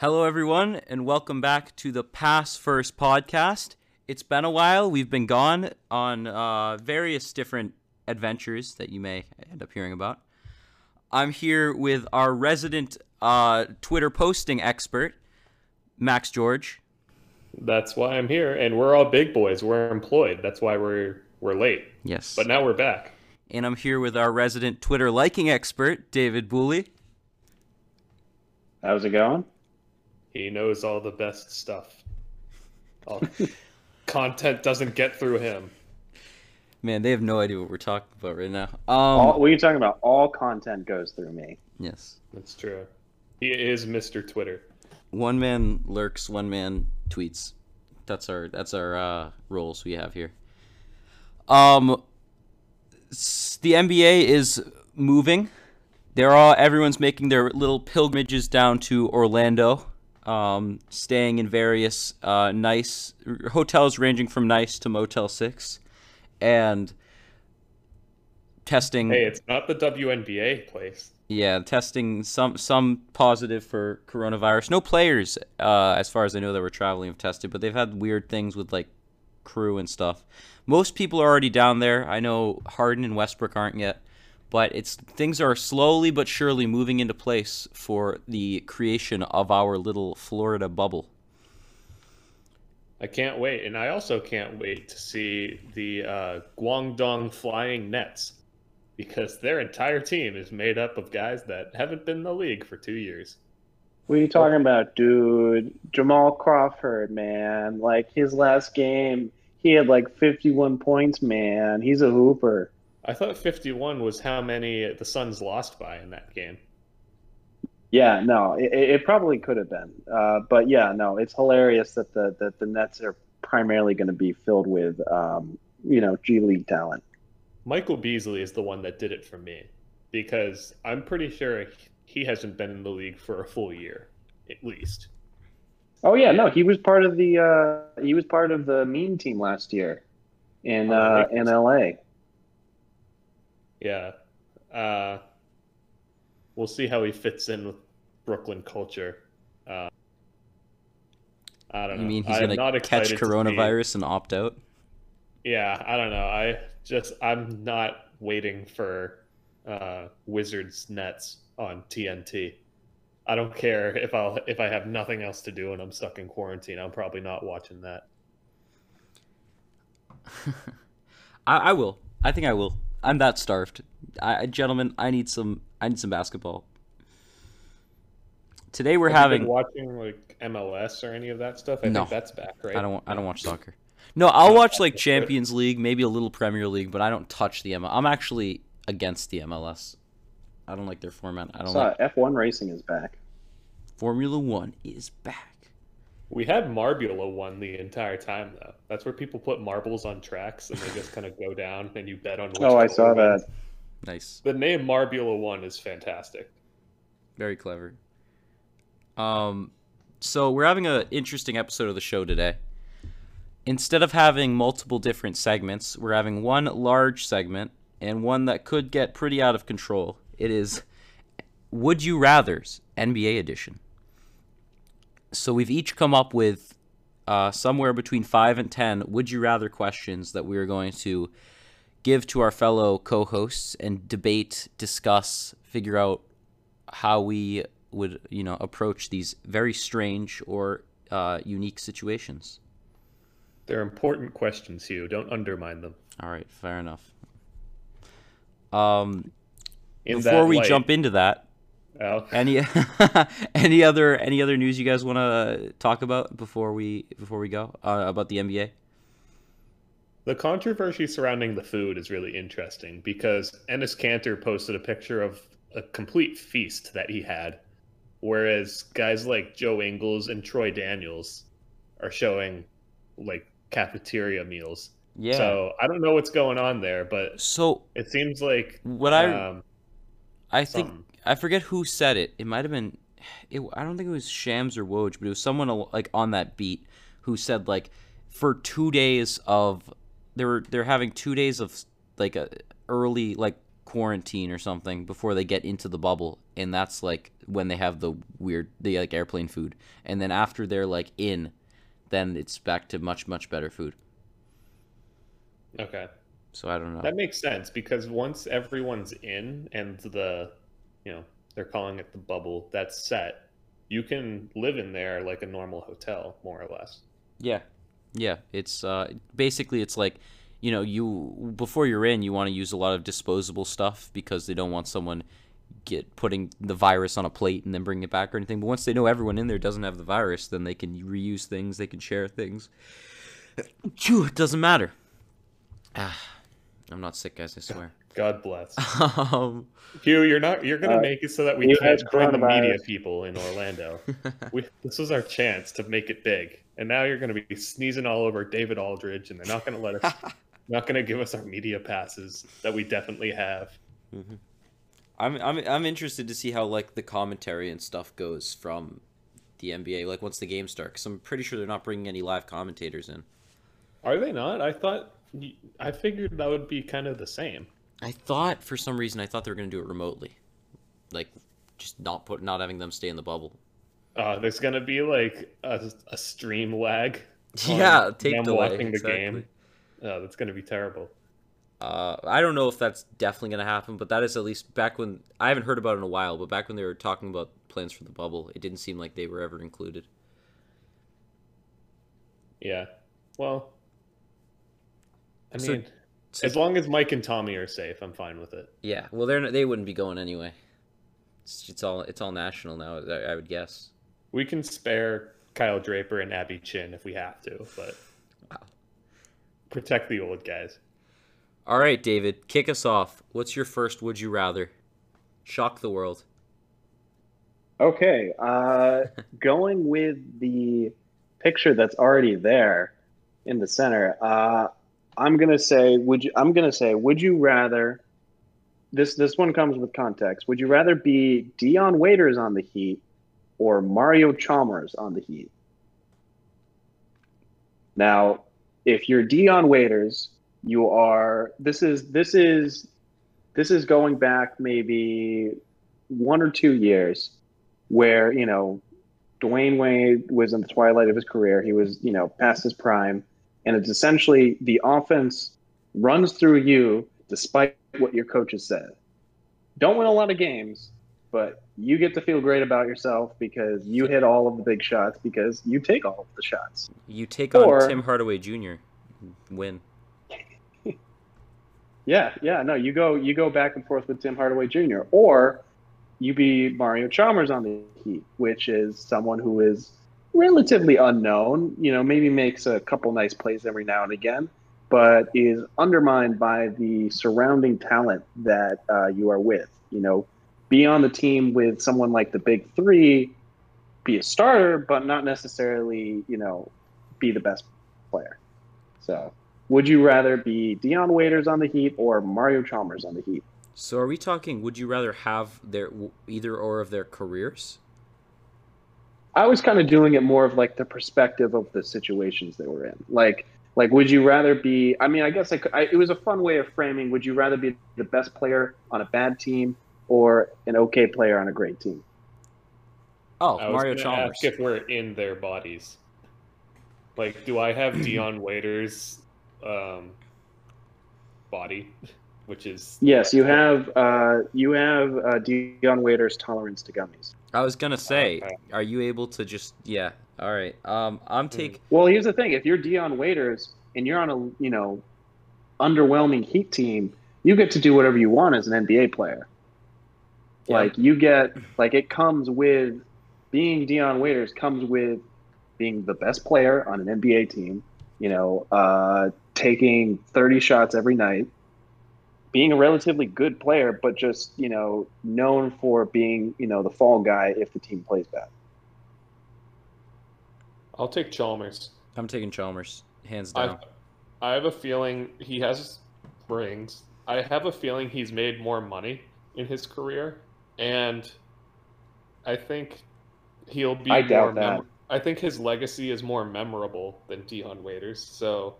Hello, everyone, and welcome back to the Pass First podcast. It's been a while. We've been gone on uh, various different adventures that you may end up hearing about. I'm here with our resident uh, Twitter posting expert, Max George. That's why I'm here, and we're all big boys. We're employed. That's why we're we're late. Yes. But now we're back. And I'm here with our resident Twitter liking expert, David Booley. How's it going? He knows all the best stuff. All content doesn't get through him. Man, they have no idea what we're talking about right now. Um, All, what are you talking about? All content goes through me. yes. That's true. He is Mr. Twitter. One man lurks, one man tweets. That's our that's our uh, roles we have here. Um, the NBA is moving. They're all everyone's making their little pilgrimages down to Orlando, um, staying in various uh, nice hotels ranging from nice to Motel Six, and testing. Hey, it's not the WNBA place. Yeah, testing some some positive for coronavirus. No players, uh, as far as I know, that were traveling have tested, but they've had weird things with like crew and stuff. Most people are already down there. I know Harden and Westbrook aren't yet, but it's things are slowly but surely moving into place for the creation of our little Florida bubble. I can't wait, and I also can't wait to see the uh, Guangdong Flying Nets because their entire team is made up of guys that haven't been in the league for two years. What are you talking about, dude? Jamal Crawford, man. Like his last game, he had like 51 points, man. He's a hooper. I thought 51 was how many the Suns lost by in that game. Yeah, no, it, it probably could have been. Uh, but yeah, no, it's hilarious that the that the Nets are primarily going to be filled with, um, you know, G League talent. Michael Beasley is the one that did it for me because I'm pretty sure he hasn't been in the league for a full year, at least. Oh yeah, no, he was part of the uh, he was part of the mean team last year in Oh, uh, in LA. Yeah. Uh, we'll see how he fits in with Brooklyn culture. Uh, I don't know. You mean he's catch excited to see- coronavirus and opt out? Yeah, I don't know. I just I'm not waiting for uh, Wizards Nets on TNT. I don't care if I'll if I have nothing else to do and I'm stuck in quarantine. I'm probably not watching that. I, I will. I think I will. I'm that starved. I, gentlemen, I need some. I need some basketball. Today we're Have you having. been watching like MLS or any of that stuff. I No. think that's back, right? I don't. I don't watch soccer. No, I'll watch like Champions League, maybe a little Premier League, but I don't touch the MLS. I'm actually against the MLS. I don't like their format. I don't So like F1 racing is back. Formula One is back. We had Marbula one the entire time though. That's where people put marbles on tracks and they just kind of go down and you bet on. Which Oh, I color saw wins. that. Nice. The name Marbula one is fantastic. Very clever. Um, so we're having an interesting episode of the show today. Instead of having multiple different segments, we're having one large segment and one that could get pretty out of control. It is Would You Rather's NBA edition. So we've each come up with uh, somewhere between five and ten Would You Rather questions that we are going to give to our fellow co-hosts and debate, discuss, figure out how we would, you know, approach these very strange or uh, unique situations. They're important questions, Hugh. Don't undermine them. All right, fair enough. Um, In before we light- jump into that, Any any other any other news you guys want to talk about before we before we go uh, about the NBA? the controversy surrounding the food is really interesting because Enes Kanter posted a picture of a complete feast that he had, whereas guys like Joe Ingles and Troy Daniels are showing like cafeteria meals. Yeah. So, So I don't know what's going on there, but so it seems like what I um, I think something. I forget who said it. It might have been. It, I don't think it was Shams or Woj, but it was someone like on that beat who said like for two days of they were they're having two days of like a early like quarantine or something before they get into the bubble, and that's like when they have the weird the like airplane food, and then after they're like in, then it's back to much much better food. Okay. So I don't know. That makes sense because once everyone's in and the, you know, they're calling it the bubble that's set, you can live in there like a normal hotel, more or less. Yeah, yeah. It's uh, basically it's like, you know, you before you're in, you want to use a lot of disposable stuff because they don't want someone get putting the virus on a plate and then bring it back or anything. But once they know everyone in there doesn't have the virus, then they can reuse things, they can share things. It doesn't matter. Ah, I'm not sick, guys. I swear. God bless. um, Hugh, you're not. You're gonna Uh, make it so that we can't bring the media people in Orlando. we, this was our chance to make it big, and now you're gonna be sneezing all over David Aldridge, and they're not gonna let us. not gonna give us our media passes that we definitely have. I'm I'm I'm interested to see how like the commentary and stuff goes from the NBA like once the game starts. Cause I'm pretty sure they're not bringing any live commentators in. Are they not? I thought. I figured that would be kind of the same. I thought for some reason I thought they were gonna do it remotely, like just not put not having them stay in the bubble. Uh, there's gonna be like a, a stream lag. Yeah, take them delay, watching the exactly. game. Oh, that's gonna be terrible. Uh, I don't know if that's definitely gonna happen, but that is at least back when I haven't heard about it in a while. But back when they were talking about plans for the bubble, it didn't seem like they were ever included. Yeah. Well, I So- mean, so- as long as Mike and Tommy are safe, I'm fine with it. Yeah, well, they're not, they wouldn't be going anyway. It's, it's all it's all national now. I, I would guess. We can spare Kyle Draper and Abby Chin if we have to, but Wow. protect the old guys. All right, David, kick us off. What's your first would you rather? Shock the world. Okay, uh, going with the picture that's already there in the center, uh, I'm gonna say, would you? I'm gonna say, would you rather? This this one comes with context. Would you rather be Dion Waiters on the Heat or Mario Chalmers on the Heat? Now, if you're Dion Waiters, you are. This is this is this is going back maybe one or two years where you know Dwyane Wade was in the twilight of his career. He was you know past his prime, and it's essentially the offense runs through you despite what your coaches said. Don't win a lot of games, but you get to feel great about yourself because you hit all of the big shots because you take all of the shots. You take on Tim Hardaway Jr. Win. Yeah, yeah, no, you go you go back and forth with Tim Hardaway Jr. or you be Mario Chalmers on the Heat, which is someone who is relatively unknown, you know, maybe makes a couple nice plays every now and again, but is undermined by the surrounding talent that uh, you are with. You know, be on the team with someone like the Big Three, be a starter, but not necessarily, you know, be the best player. So, would you rather be Dion Waiters on the Heat or Mario Chalmers on the Heat? So are we talking? Would you rather have their either or of their careers? I was kind of doing it more of like the perspective of the situations they were in. Like, like would you rather be? I mean, I guess I, could- I, it was a fun way of framing. Would you rather be the best player on a bad team or an okay player on a great team? Oh, I Mario gonna Chalmers. ask if we're in their bodies. Like, do I have Dion Waiters' um, body, which is Yes, you have. Uh, you have uh, Dion Waiters' tolerance to gummies. I was gonna say, Okay. are you able to just yeah? All right. Um, I'm take. Well, here's the thing: if you're Dion Waiters and you're on a you know underwhelming Heat team, you get to do whatever you want as an NBA player. Yeah. Like you get like it comes with being Dion Waiters comes with being the best player on an NBA team. You know, uh, taking 30 shots every night, being a relatively good player, but just you know known for being you know the fall guy if the team plays bad. I'll take Chalmers. I'm taking Chalmers, hands I down. I have a feeling he has rings. I have a feeling he's made more money in his career, and I think he'll be I doubt more. that. Mem- I think his legacy is more memorable than Dion Waiters. So,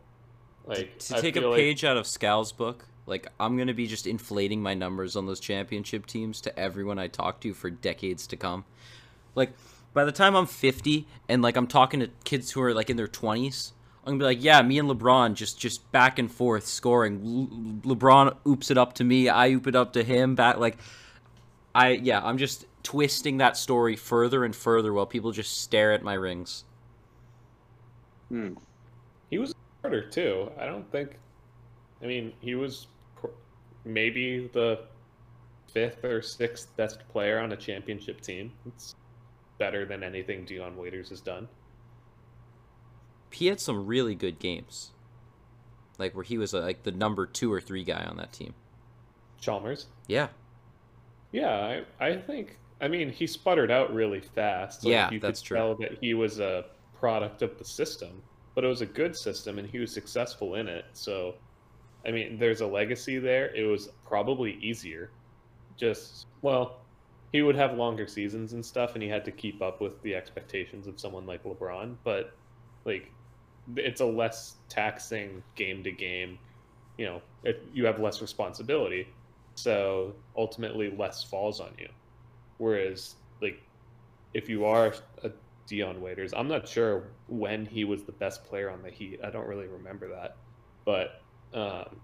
like to I take a feel like- page out of Scal's book, Like I'm gonna be just inflating my numbers on those championship teams to everyone I talk to for decades to come. Like by the time I'm 50 and like I'm talking to kids who are like in their 20s, I'm gonna be like, yeah, me and LeBron just just back and forth scoring. Le- LeBron oops it up to me, I oop it up to him. Back like, I yeah, I'm just twisting that story further and further while people just stare at my rings. Hmm. He was a starter too. I don't think. I mean, he was maybe the fifth or sixth best player on a championship team. It's better than anything Dion Waiters has done. He had some really good games, like where he was uh, like the number two or three guy on that team. Chalmers. Yeah, Yeah, I, I think. I mean, he sputtered out really fast. Yeah, you that's could true. Tell that he was a product of the system, but it was a good system, and he was successful in it. So, I mean, there's a legacy there. It was probably easier. Just well, he would have longer seasons and stuff, and he had to keep up with the expectations of someone like LeBron. But like, it's a less taxing game to game. You know, it, you have less responsibility, so ultimately less falls on you. Whereas, like, if you are a Dion Waiters, I'm not sure when he was the best player on the Heat. I don't really remember that, but um,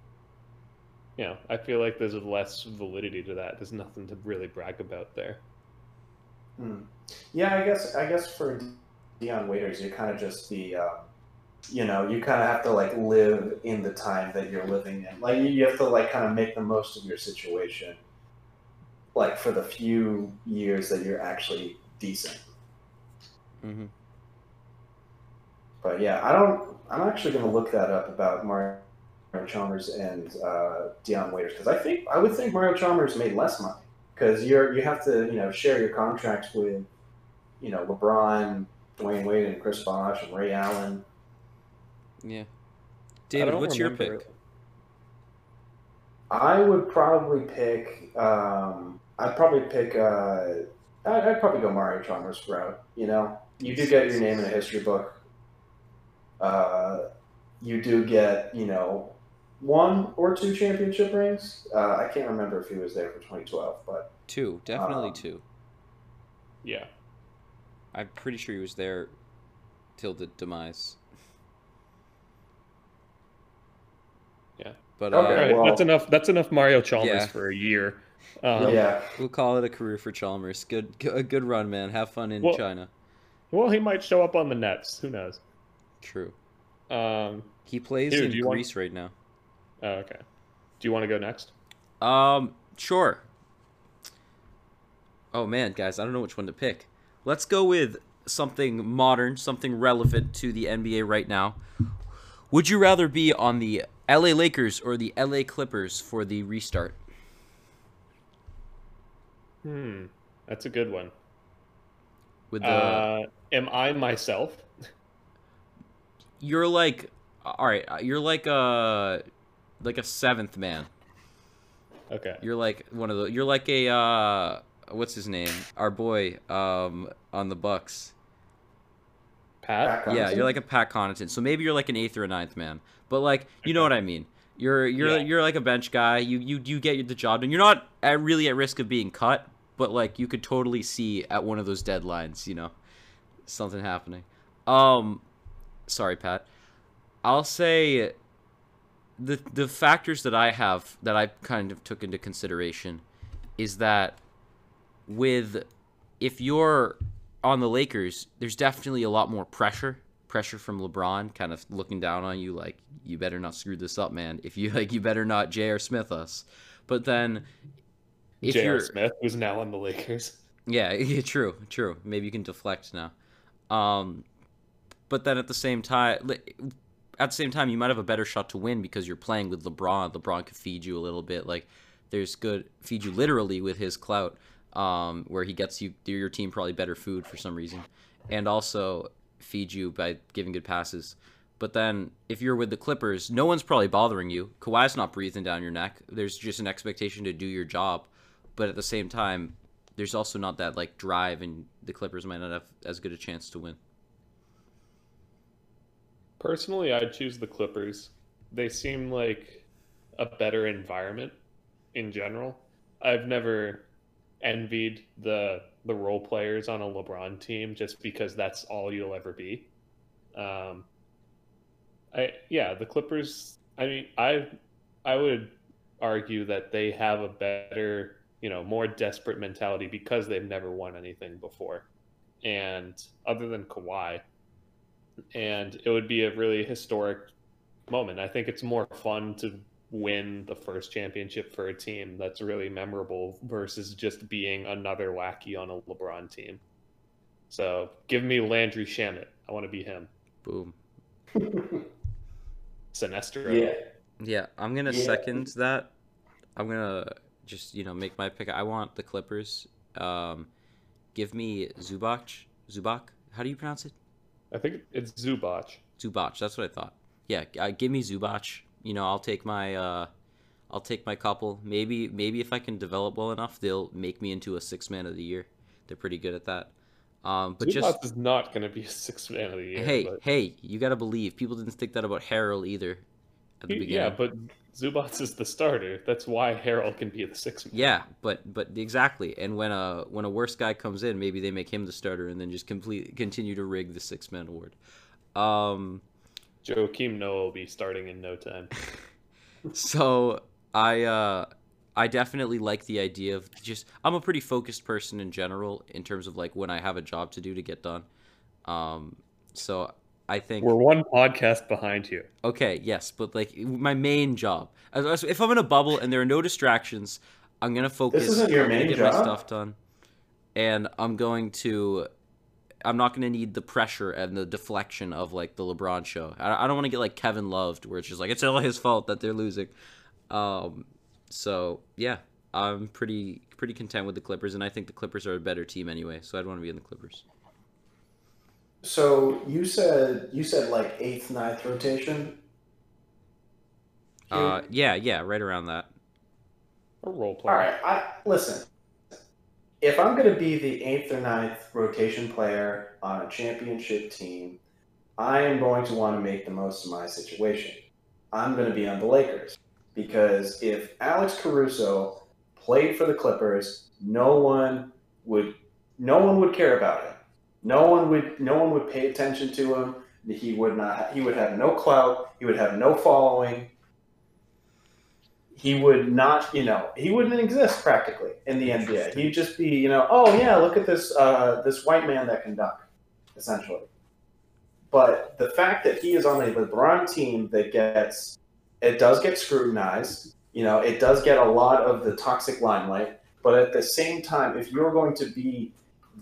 you know, I feel like there's less validity to that. There's nothing to really brag about there. Hmm. Yeah, I guess I guess for Dion Waiters, you're kind of just the, um, you know, you kind of have to like live in the time that you're living in. Like you- you have to like kind of make the most of your situation, like for the few years that you're actually decent. Mm-hmm. But yeah, I don't. I'm actually going to look that up about Mario Chalmers and uh, Dion Waiters because I think I would think Mario Chalmers made less money because you're you have to you know share your contracts with you know LeBron, Dwyane Wade, and Chris Bosh and Ray Allen. yeah. David, what's your remember- pick? I would probably pick. Um, I'd probably pick. Uh, I'd, I'd probably go Mario Chalmers route. You know, you do get your name in a history book. Uh, you do get, you know, one or two championship rings. Uh, I can't remember if he was there for 2012, but Two, definitely Um, two. Yeah, I'm pretty sure he was there till the demise. Yeah. But uh, Okay. all right. well- that's enough. That's enough Mario Chalmers Yeah. for a year. Um, yeah, we'll call it a career for Chalmers. Good, g- a good run, man. Have fun in Well- China. Well, he might show up on the Nets. Who knows? True. Um, He plays Dude, in do you want- Greece right now. Oh, okay. Do you want to go next? Um, sure. Oh man, guys, I don't know which one to pick. Let's go with something modern, something relevant to the NBA right now. Would you rather be on the LA Lakers or the LA Clippers for the restart? Hmm, that's a good one. With the Uh, am I myself? you're like all right, uh, you're like a like a seventh man. Okay. You're like one of the you're like a uh what's his name? Our boy um on the Bucks. Pat. Pat Yeah, you're like a Pat Connaughton. So maybe you're like an eighth or a ninth man. But like, you know what I mean. You're you're Yeah. you're like a bench guy. You you you get the job done. You're not at, really at risk of being cut, but like you could totally see at one of those deadlines, you know, something happening. Um, sorry, Pat. I'll say the the factors that I have that I kind of took into consideration is that with if you're on the Lakers, there's definitely a lot more pressure. Pressure from LeBron kind of looking down on you like you better not screw this up, man. If you like you better not J.R. Smith us. But then if J.R. Smith, who's now on the Lakers. yeah, yeah, true, true. Maybe you can deflect now. Um, but then at the same time, at the same time, you might have a better shot to win because you're playing with LeBron. LeBron could feed you a little bit. Like there's good feed you literally with his clout, um, where he gets you your team probably better food for some reason, and also feed you by giving good passes. But then if you're with the Clippers, no one's probably bothering you. Kawhi's not breathing down your neck. There's just an expectation to do your job. But at the same time, there's also not that like drive, and the Clippers might not have as good a chance to win. Personally, I'd choose the Clippers. They seem like a better environment in general. I've never envied the the role players on a LeBron team just because that's all you'll ever be. Um, I yeah, the Clippers. I mean, I I would argue that they have a better, you know, more desperate mentality because they've never won anything before, and other than Kawhi, and it would be a really historic moment. I think it's more fun to win the first championship for a team that's really memorable versus just being another wacky on a LeBron team. So give me Landry Shamet. I want to be him. Boom. Sinestro. yeah. Yeah, I'm gonna Yeah. second that. I'm gonna just you know make my pick. I want the Clippers. Um, give me Zubac. Zubac. How do you pronounce it? I think it's Zubac. Zubac. That's what I thought. Yeah, uh, give me Zubac. You know, I'll take my uh, I'll take my couple. Maybe maybe if I can develop well enough, they'll make me into a six man of the year. They're pretty good at that. Um, but Zubac just is not going to be a six man of the year. hey but hey, you gotta believe. People didn't think that about Harrell either. At the he- beginning. yeah, but Zubac is the starter. That's why Harrell can be the six man. Yeah, but but exactly. And when a when a worse guy comes in, maybe they make him the starter and then just complete continue to rig the six man award. Um, Joakim Noah will be starting in no time. so I uh I definitely like the idea of just I'm a pretty focused person in general in terms of like when I have a job to do to get done. Um, so I think We're one podcast behind you. Okay, yes, but like my main job. As- as- If I'm in a bubble and there are no distractions, I'm gonna focus. This isn't your I'm gonna main get my stuff done, and I'm going to. I'm not gonna need the pressure and the deflection of like the LeBron show. I, I don't want to get like Kevin Loved, where it's just like it's all his fault that they're losing. Um, so yeah, I'm pretty pretty content with the Clippers, and I think the Clippers are a better team anyway. So I'd want to be in the Clippers. So you said you said like eighth, ninth rotation. Uh, yeah, yeah, right around that. A role All player. right, I listen. If I'm going to be the eighth or ninth rotation player on a championship team, I am going to want to make the most of my situation. I'm going to be on the Lakers because if Alex Caruso played for the Clippers, no one would no one would care about him. No one would no one would pay attention to him. He would not he would have no clout, he would have no following he would not, you know, he wouldn't exist practically in the NBA. He'd just be, you know, oh yeah, look at this uh, this white man that can dunk, essentially. But the fact that he is on a LeBron team that gets, it does get scrutinized. You know, it does get a lot of the toxic limelight. But at the same time, if you're going to be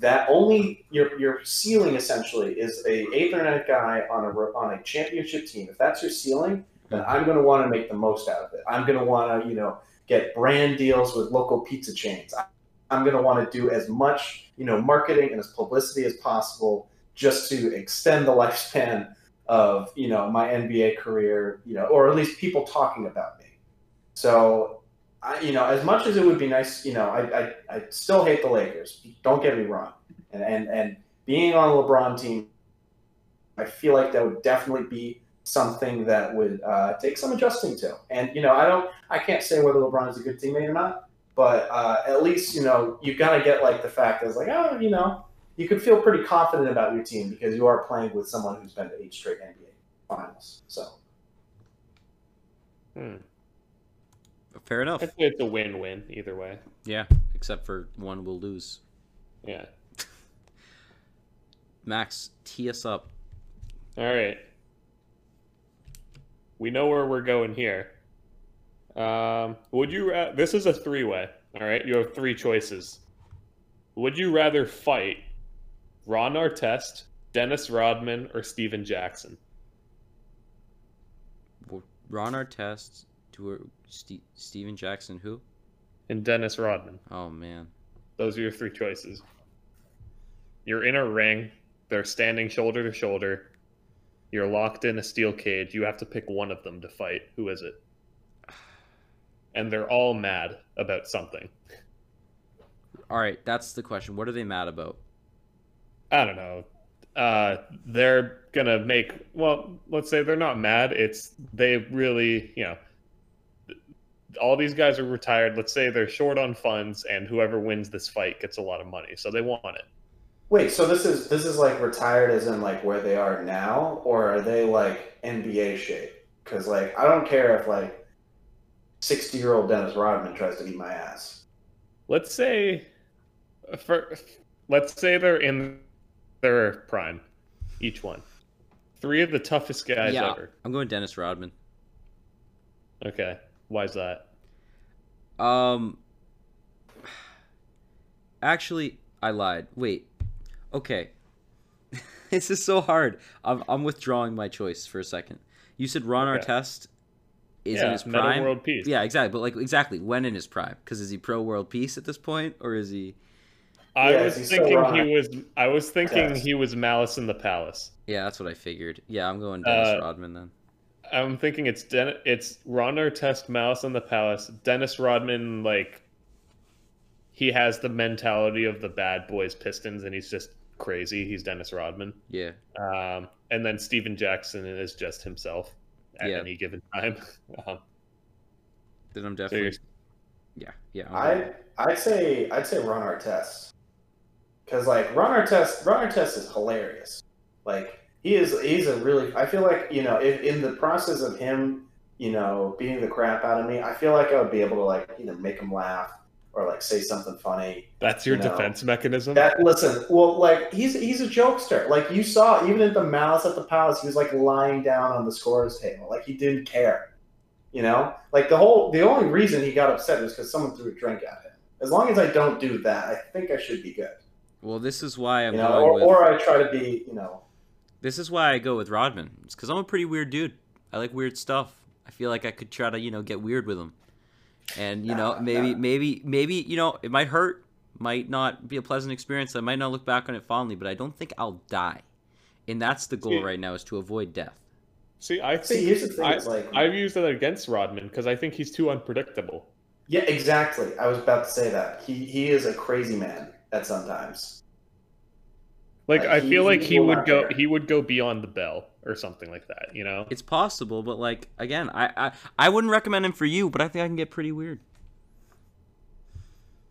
that only your your ceiling essentially is a eighth or ninth guy on a on a championship team. If that's your ceiling, then I'm going to want to make the most out of it. I'm going to want to, you know, get brand deals with local pizza chains. I'm going to want to do as much, you know, marketing and as publicity as possible just to extend the lifespan of, you know, my NBA career, you know, or at least people talking about me. So, I, you know, as much as it would be nice, you know, I, I, I still hate the Lakers. Don't get me wrong. And, and, and being on a LeBron team, I feel like that would definitely be something that would uh, take some adjusting to. And you know, I don't, I can't say whether LeBron is a good teammate or not, but uh, at least you know you gotta get like the fact that it's like, oh, you know, you could feel pretty confident about your team because you are playing with someone who's been to eight straight NBA finals. So Hmm. Fair enough. It's a win-win either way. Yeah, except for one will lose. Yeah. Max, tee us up. All right. We know where we're going here. Um, would you? Ra- this is a three-way. All right, you have three choices. Would you rather fight Ron Artest, Dennis Rodman, or Stephen Jackson? Ron Artest, to Ste Stephen Jackson, who? And Dennis Rodman. Oh man. Those are your three choices. You're in a ring. They're standing shoulder to shoulder. You're locked in a steel cage. You have to pick one of them to fight. Who is it? And they're all mad about something. All right, that's the question. What are they mad about? I don't know. Uh, they're gonna make well. Let's say they're not mad. It's they really, you know, all these guys are retired. Let's say they're short on funds, and whoever wins this fight gets a lot of money, so they want it. Wait, so this is this is like retired as in like where they are now, or are they like NBA shape? Because like I don't care if like sixty year old Dennis Rodman tries to eat my ass. Let's say, for let's say they're in their prime, each one. Three of the toughest guys yeah, ever. I'm going Dennis Rodman. Okay, why's that? Um, actually, I lied. Wait. Okay. this is so hard. I'm, I'm withdrawing my choice for a second. You said Ron Okay. Artest is yeah, in his prime. World Peace. Yeah, exactly. But like exactly when in his prime? Because is he pro world peace at this point, or is he? I Yeah, was he's so thinking he was. I was thinking Yes. he was Malice in the Palace. Yeah, that's what I figured. Yeah, I'm going Dennis Uh, Rodman then. I'm thinking it's Den- it's Ron Artest, Malice in the Palace. Dennis Rodman, like he has the mentality of the bad boys Pistons, and he's just crazy. He's Dennis Rodman. Yeah. Um, and then Stephen Jackson is just himself at Yeah. any given time. um, Then I'm definitely. you're, Yeah, yeah. I'm going- I I'd say I'd say Ron Artest, because like Ron Artest, Ron Artest is hilarious. Like he is, he's a really. I feel like you know, in, in the process of him, you know, beating the crap out of me, I feel like I would be able to like you know make him laugh or like say something funny. that's your You know, defense mechanism. That listen, well, like he's he's a jokester. Like you saw, even at the Malice at the Palace, he was like lying down on the scores table, like he didn't care. You know, like the whole the only reason he got upset was because someone threw a drink at him. As long as I don't do that, I think I should be good. Well, this is why I'm You know, going or, with. or I try to be, you know, This is why I go with Rodman. It's because I'm a pretty weird dude. I like weird stuff. I feel like I could try to, you know, get weird with him. And you know, maybe, nah. maybe, maybe, you know, it might hurt, might not be a pleasant experience. I might not look back on it fondly, but I don't think I'll die. And that's the goal See- right now is to avoid death. See, I see. think Here's the thing: I, it's like, I've used that against Rodman because I think he's too unpredictable. yeah, exactly. I was about to say that he he is a crazy man at sometimes. Like Like, I feel like he he would go care. he would go beyond the bell or something like that, you know? It's possible, but like again, I, I, I wouldn't recommend him for you, but I think I can get pretty weird.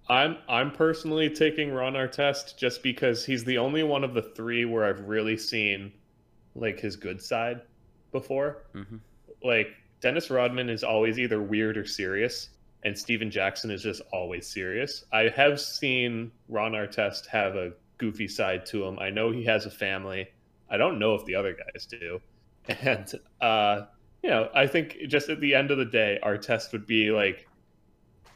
I'm I'm personally taking Ron Artest just because he's the only one of the three where I've really seen like his good side before. hmm Like Dennis Rodman is always either weird or serious, and Stephen Jackson is just always serious. I have seen Ron Artest have a goofy side to him. I know he has a family. I don't know if the other guys do. And uh, you know, I think just at the end of the day, Artest would be like,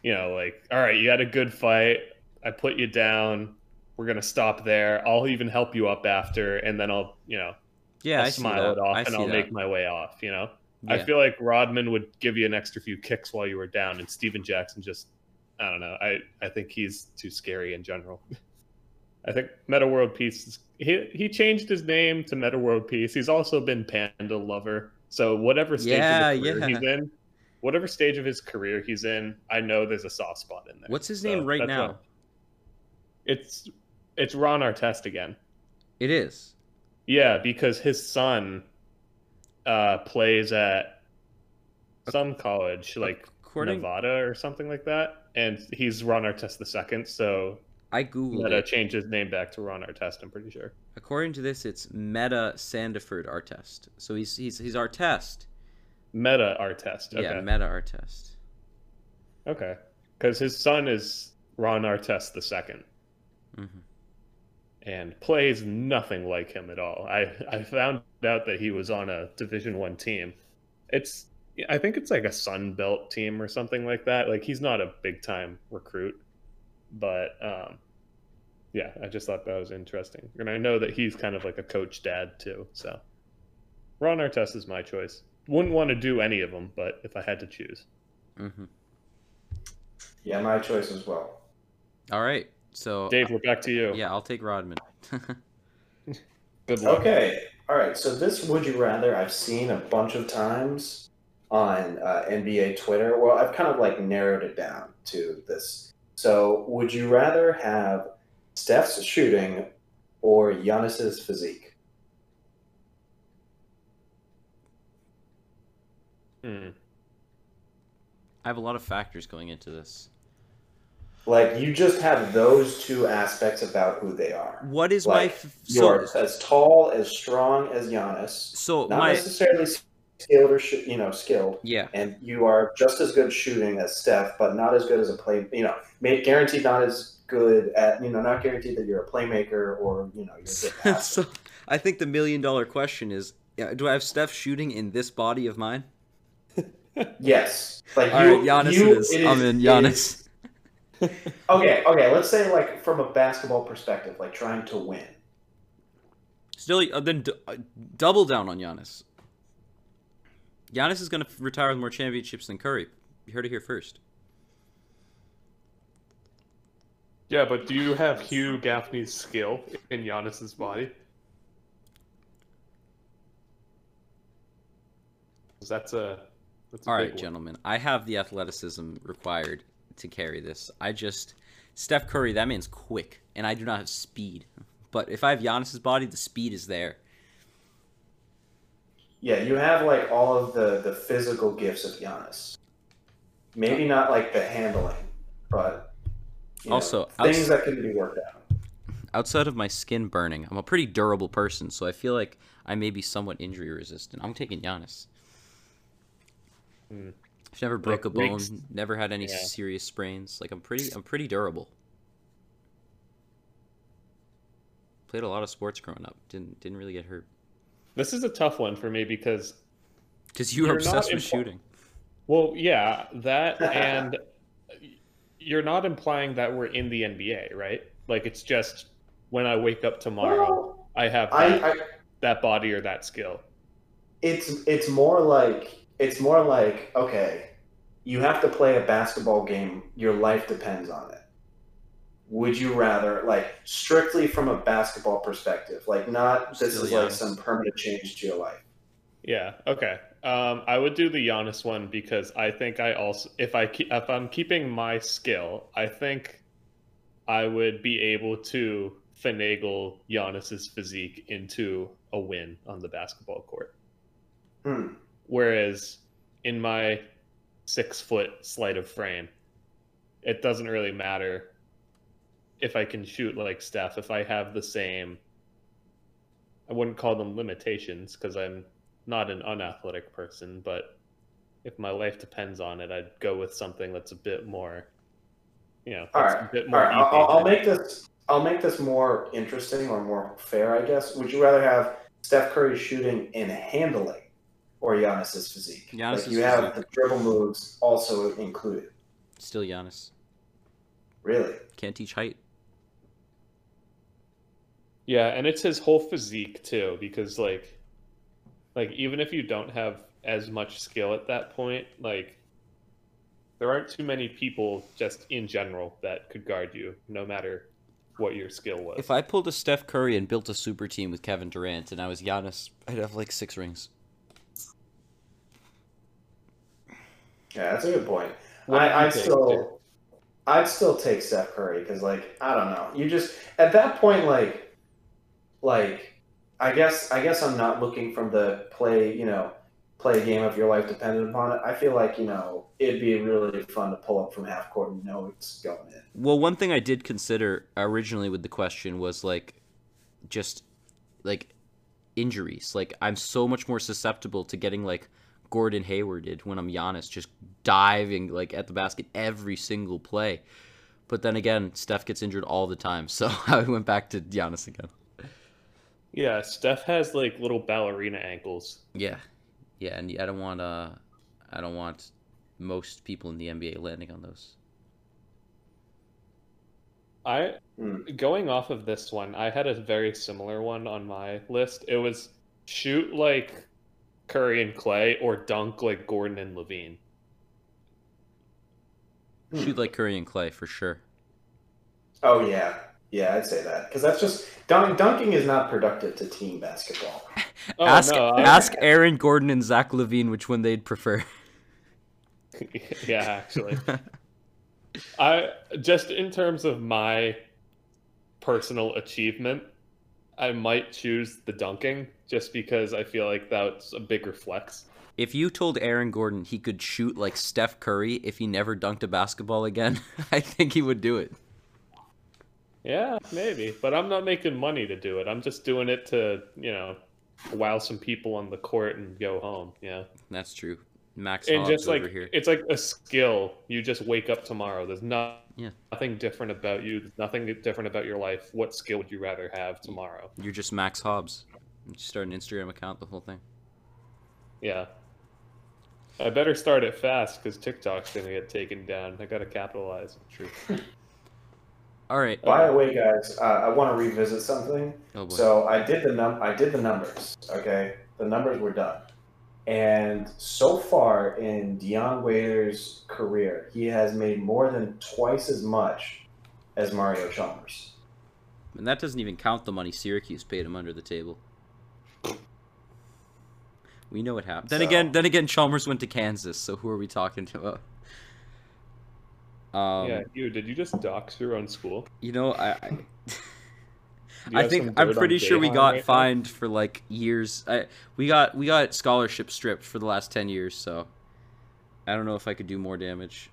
you know, like, all right, you had a good fight. I put you down. We're gonna stop there. I'll even help you up after, and then I'll, you know, Yeah, I'll I smile it off I and I'll that. make my way off. You know. I feel like Rodman would give you an extra few kicks while you were down, and Stephen Jackson just, I don't know. I, I think he's too scary in general. I think Metta World Peace, is, he, he changed his name to Metta World Peace. He's also been Panda Lover. So whatever stage Yeah, of his career yeah. he's in, whatever stage of his career he's in, I know there's a soft spot in there. What's his So name right now? what- it's it's Ron Artest again. It is. Yeah, because his son uh, plays at some college, like According, Nevada or something like that, and he's Ron Artest the second. So I googled Metta it. changed his name back to Ron Artest. I'm pretty sure. According to this, it's Metta Sandiford Artest. So he's he's he's Artest. Metta Artest. Okay. Yeah, Metta Artest. okay. Because his son is Ron Artest the second, hmm and plays nothing like him at all. I I found out that he was on a Division One team. It's I think it's like a Sun Belt team or something like that. Like he's not a big time recruit, but um, yeah, I just thought that was interesting, and I know that he's kind of like a coach dad too. So Ron Artest is my choice. Wouldn't want to do any of them, but if I had to choose, hmm yeah, my choice as well. All right. So Dave, we're back to you. yeah, I'll take Rodman. Good luck. Okay, all right. So this would you rather I've seen a bunch of times on uh, NBA Twitter. Well, I've kind of like narrowed it down to this. So would you rather have Steph's shooting or Giannis's physique? Hmm. I have a lot of factors going into this. Like you just have those two aspects about who they are. What is my Like, f- You're so as tall, as strong as Giannis, so not my necessarily skilled or sh- you know skilled, yeah and you are just as good shooting as Steph, but not as good as a play. You know, may, guaranteed not as good at you know not guaranteed that you're a playmaker or you know you're a good so I think the million dollar question is do I have Steph shooting in this body of mine? yes, like All you, right, Giannis you, it is. it I'm in Giannis. is- okay, okay. Let's say like from a basketball perspective, like trying to win. Still, uh, then d- uh, double down on Giannis. Giannis is going to retire with more championships than Curry. You heard it here first. Yeah, but do you have Hugh Gaffney's skill in Giannis's body? That's a that's a All right, one. gentlemen. I have the athleticism required to carry this. I just Steph Curry. That man's quick, and I do not have speed. But if I have Giannis's body, the speed is there. Yeah, you have like all of the the physical gifts of Giannis. Maybe not like the handling, but you know, Also, things outs- that can be worked out. Outside of my skin burning, I'm a pretty durable person, so I feel like I may be somewhat injury resistant. I'm taking Giannis. Hmm. I've never broke a bone, weeks- never had any Yeah. serious sprains. Like I'm pretty, I'm pretty durable. Played a lot of sports growing up. Didn't didn't really get hurt. This is a tough one for me because Because you were You're obsessed with impl- shooting. well, yeah, that and you're not implying that we're in the NBA, right? Like it's just when I wake up tomorrow, I have that, I, I that body or that skill. it's it's more like it's more like okay, you have to play a basketball game. Your life depends on it. Would you rather like strictly from a basketball perspective, like not this Still is like some permanent change to your life? Yeah. Okay. Um, I would do the Giannis one because I think I also, if I keep, if I'm keeping my skill, I think I would be able to finagle Giannis's physique into a win on the basketball court. Hmm. Whereas in my six foot sleight of frame, it doesn't really matter if I can shoot like Steph. If I have the same, I wouldn't call them limitations because I'm not an unathletic person, but if my life depends on it, I'd go with something that's a bit more, you know, All that's right, a bit more. right. I'll, I'll- I'll make this. I'll make this more interesting or more fair, I guess. Would you rather have Steph Curry shooting and handling, or Giannis's physique? Giannis's like you have the dribble moves also included. Still Giannis. Really? Can't teach height. Yeah, and it's his whole physique too, because like, like even if you don't have as much skill at that point, like, there aren't too many people just in general that could guard you, no matter what your skill was. If I pulled a Steph Curry and built a super team with Kevin Durant and I was Giannis, I'd have like six rings. Yeah, that's a good point. What I, I'd still, Jake? I'd still take Steph Curry because, like, I don't know. You just at that point, like, like, I guess, I guess I'm not looking from the play, you know, play a game of your life dependent upon it. I feel like you know it'd be really fun to pull up from half court and know it's going in. Well, one thing I did consider originally with the question was like just like injuries. Like I'm so much more susceptible to getting like Gordon Hayward did when I'm Giannis, just diving like at the basket every single play. But then again, Steph gets injured all the time, so I went back to Giannis again. Yeah, Steph has like little ballerina ankles. Yeah, yeah, and I don't want uh, I don't want most people in the NBA landing on those. I Hmm. going off of this one, I had a very similar one on my list. It was shoot like Curry and Clay or dunk like Gordon and LaVine. Hmm. Shoot like Curry and Clay for sure. Oh yeah, yeah, I'd say that because that's just dunk, dunking is not productive to team basketball. Oh ask no, I- ask Aaron Gordon and Zach LaVine which one they'd prefer. yeah, actually. I just in terms of my personal achievement, I might choose the dunking just because I feel like that's a bigger flex. If you told Aaron Gordon he could shoot like Steph Curry if he never dunked a basketball again, I think he would do it. Yeah, maybe. But I'm not making money to do it. I'm just doing it to, you know, wow some people on the court and go home. Yeah. That's true. Max And Hobbs just like over here. it's like a skill. You just wake up tomorrow. There's not Yeah. nothing different about you. There's nothing different about your life. What skill would you rather have tomorrow? You're just Max Hobbs. You start an Instagram account, the whole thing. Yeah. I better start it fast because TikTok's gonna get taken down. I gotta capitalize. True. All right. By the way, guys, uh, I want to revisit something. Oh boy. So I did the num I did the numbers. Okay, the numbers were done, and so far in Dion Waiters' career, he has made more than twice as much as Mario Chalmers. And that doesn't even count the money Syracuse paid him under the table. We know what happened. Then So- again, then again, Chalmers went to Kansas. So who are we talking about? Um, yeah, you did you just dox your own school? you know, I, I, I think I'm pretty sure we got right now? fined for like years. I we got we got scholarship stripped for the last ten years. So I don't know if I could do more damage.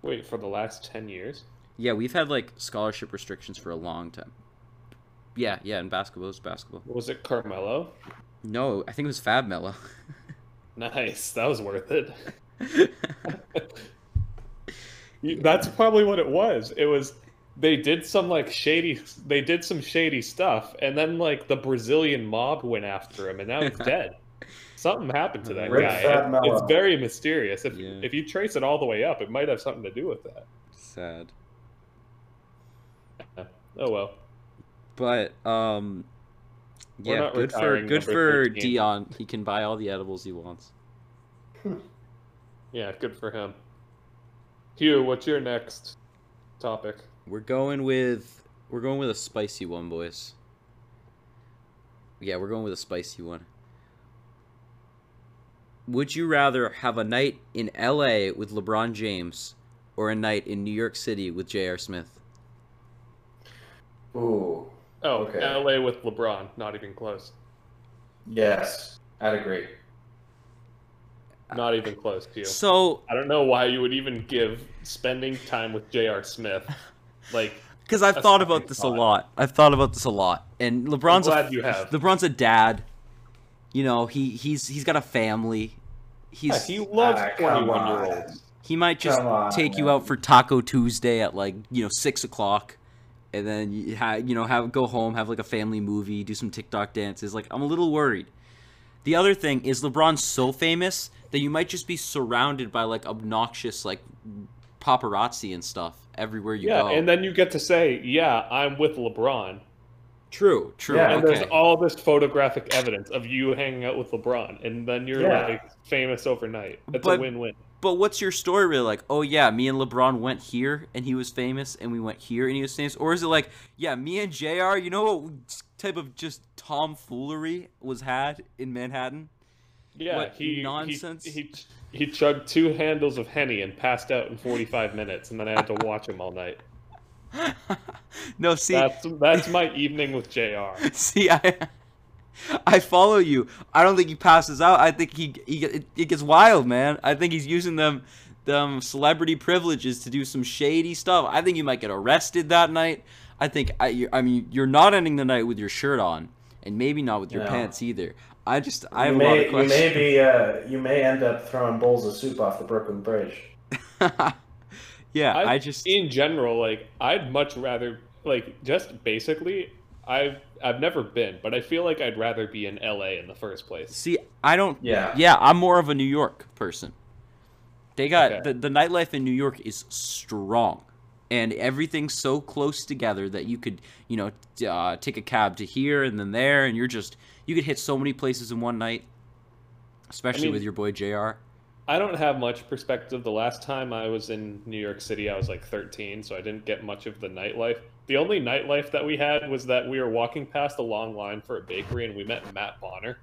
Wait, for the last ten years? Yeah, we've had like scholarship restrictions for a long time. Yeah, yeah, in basketball, it's basketball. Was it Carmelo? No, I think it was Fab Melo. Nice, that was worth it. You- That's probably what it was. It was they did some like shady they did some shady stuff and then like the Brazilian mob went after him and now he's dead. Something happened to that Rick guy. It- it's very mysterious. If Yeah. if you trace it all the way up, it might have something to do with that. Sad. Oh well. But um yeah, good for good for 13. Dion. He can buy all the edibles he wants. Yeah, good for him. Hugh, what's your next topic? We're going with we're going with a spicy one, boys. Yeah, we're going with a spicy one. Would you rather have a night in LA with LeBron James or a night in New York City with J.R. Smith? Ooh, Oh, Okay. LA with LeBron, not even close. yes, I'd agree. Not even close, to you. So, I don't know why you would even give spending time with J.R. Smith. Like, because I've thought about a this a lot. I've thought about this a lot, and I'm LeBron's a you have. LeBron's a dad. You know, he he's he's got a family. He's Yeah, he loves Ah, come 21 year olds. He might just on, take you out for Taco Tuesday at like you know six o'clock, and then you, ha- you know have go home, have like a family movie, do some TikTok dances. Like I'm a little worried. The other thing is LeBron's so famous that you might just be surrounded by like obnoxious like paparazzi and stuff everywhere you Yeah, go. and then you get to say, "Yeah, I'm with LeBron," true, true. Yeah, and okay. there's all this photographic evidence of you hanging out with LeBron, and then you're Yeah. like famous overnight. That's But- a win-win. But what's your story really like? Oh yeah, me and LeBron went here and he was famous, and we went here and he was famous, or is it like, yeah, me and Jr. You know what type of just tomfoolery was had in Manhattan? Yeah, What he nonsense? He, he he chugged two handles of henny and passed out in 45 minutes, and then I had to watch him all night. no, see, That's that's my evening with Jr. see, I, I follow you. I don't think he passes out. I think he he it, it gets wild, man. I think he's using them them celebrity privileges to do some shady stuff. I think you might get arrested that night. I think I you- I mean you're not ending the night with your shirt on, and maybe not with your No. pants either. I just I have you a lot may, of you may be, uh, you may end up throwing bowls of soup off the Brooklyn Bridge. yeah, I, I, just in general like I'd much rather like just basically I've I've never been, but I feel like I'd rather be in LA in the first place. see. I don't. Yeah. Yeah, I'm more of a New York person. They got Okay. the the nightlife in New York is strong, and everything's so close together that you could you know uh, take a cab to here and then there, and you're just you could hit so many places in one night. Especially mean- with your boy Jr. I don't have much perspective. The last time I was in New York City, I was like 13, so I didn't get much of the nightlife. The only nightlife that we had was that we were walking past a long line for a bakery and we met Matt Bonner.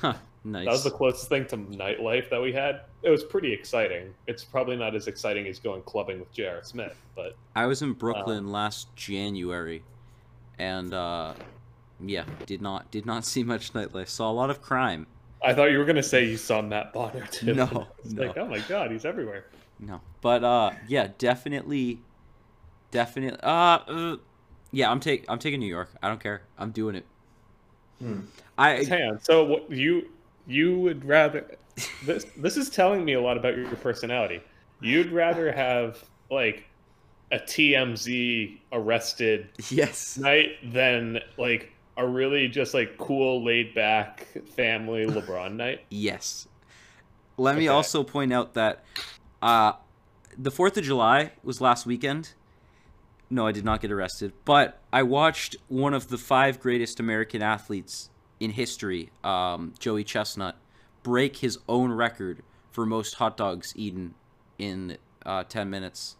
Huh, nice. That was the closest thing to nightlife that we had. It was pretty exciting. It's probably not as exciting as going clubbing with J.R. Smith, but I was in Brooklyn last January, and uh, yeah, did not did not see much nightlife. Saw a lot of crime, I thought you were gonna say you saw Matt Bonner too. No, no. like, oh my god, he's everywhere. No, but uh, yeah, definitely, definitely. Uh, uh yeah, I'm take I'm taking New York. I don't care. I'm doing it. Hmm. I Hang on. So what you you would rather this this is telling me a lot about your personality. You'd rather have like a TMZ arrested yes. night than like a really just like cool laid back family LeBron night. Yes. Let me also point out that uh, the 4th of July was last weekend. No, I did not get arrested. But I watched one of the five greatest American athletes in history, um, Joey Chestnut, break his own record for most hot dogs eaten in uh, 10 minutes.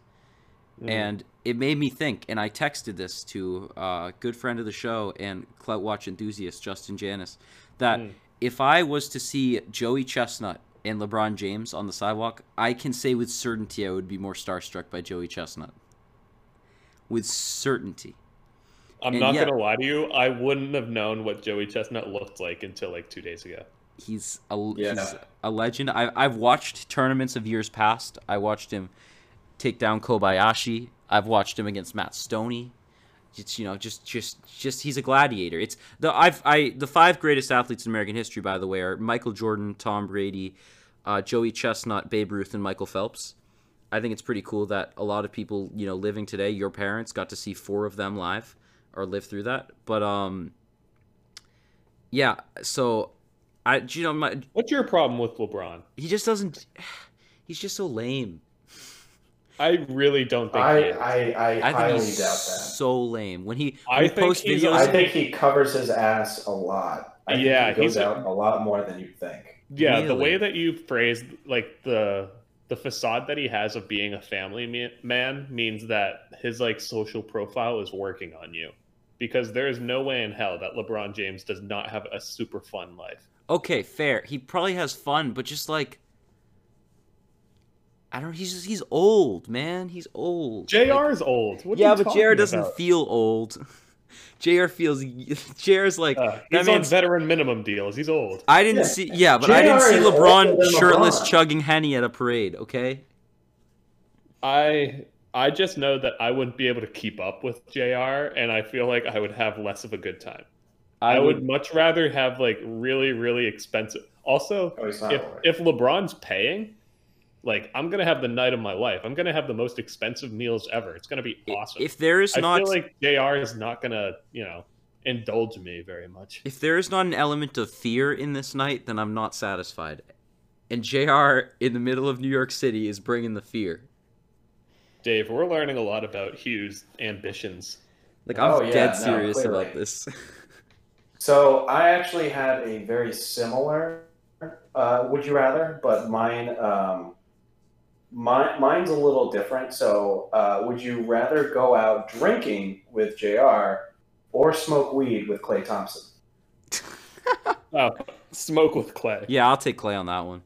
And it made me think, and I texted this to a good friend of the show and Clout Watch enthusiast, Justin Janis, that Mm. if I was to see Joey Chestnut and LeBron James on the sidewalk, I can say with certainty I would be more starstruck by Joey Chestnut. With certainty. I'm And not yeah. gonna lie to you. I wouldn't have known what Joey Chestnut looked like until like two days ago. He's a, Yeah. he's a legend. I, I've watched tournaments of years past. I watched him take down Kobayashi. I've watched him against Matt Stonie. It's you know just just just he's a gladiator. It's the I've I the five greatest athletes in American history by the way are Michael Jordan, Tom Brady, uh, Joey Chestnut, Babe Ruth, and Michael Phelps. I think it's pretty cool that a lot of people you know living today, your parents got to see four of them live or live through that. But um, yeah. So I you know my What's your problem with LeBron? he just doesn't. He's just so lame. I really don't think. he I, is. I, I, I think highly he's doubt that. so lame when he I when he think posts videos. I think he covers his ass a lot. I think Yeah, he goes a- out a lot more than you think. yeah, the way that you phrased like the the facade that he has of being a family man means that his like social profile is working on you. Because there is no way in hell that LeBron James does not have a super fun life. okay, fair. He probably has fun, but just like I don't. He's just, he's old, man. He's old. Jr. Like- is old. What are yeah, you but Jr. doesn't about? feel old. Jr. feels. Jr's like Uh, that he's on veteran minimum deals. He's old. I didn't Yeah. see. Yeah, but I didn't see LeBron shirtless LeBron. chugging henny at a parade. Okay. I I just know that I wouldn't be able to keep up with JR, and I feel like I would have less of a good time. I, would much rather have like really really expensive. Also, Oh, if if LeBron's paying, like I'm gonna have the night of my life. I'm gonna have the most expensive meals ever. It's gonna be awesome. If there is I not I feel like JR is not gonna you know indulge me very much. If there is not an element of fear in this night, then I'm not satisfied. And JR in the middle of New York City is bringing the fear. Dave, we're learning a lot about Hugh's ambitions. Like I'm Oh, yeah, dead serious clearly. about this. So I actually had a very similar uh, would you rather, but mine um, mine mine's a little different. So uh, would you rather go out drinking with Jr. or smoke weed with Klay Thompson? Oh, smoke with Klay. yeah, I'll take Klay on that one.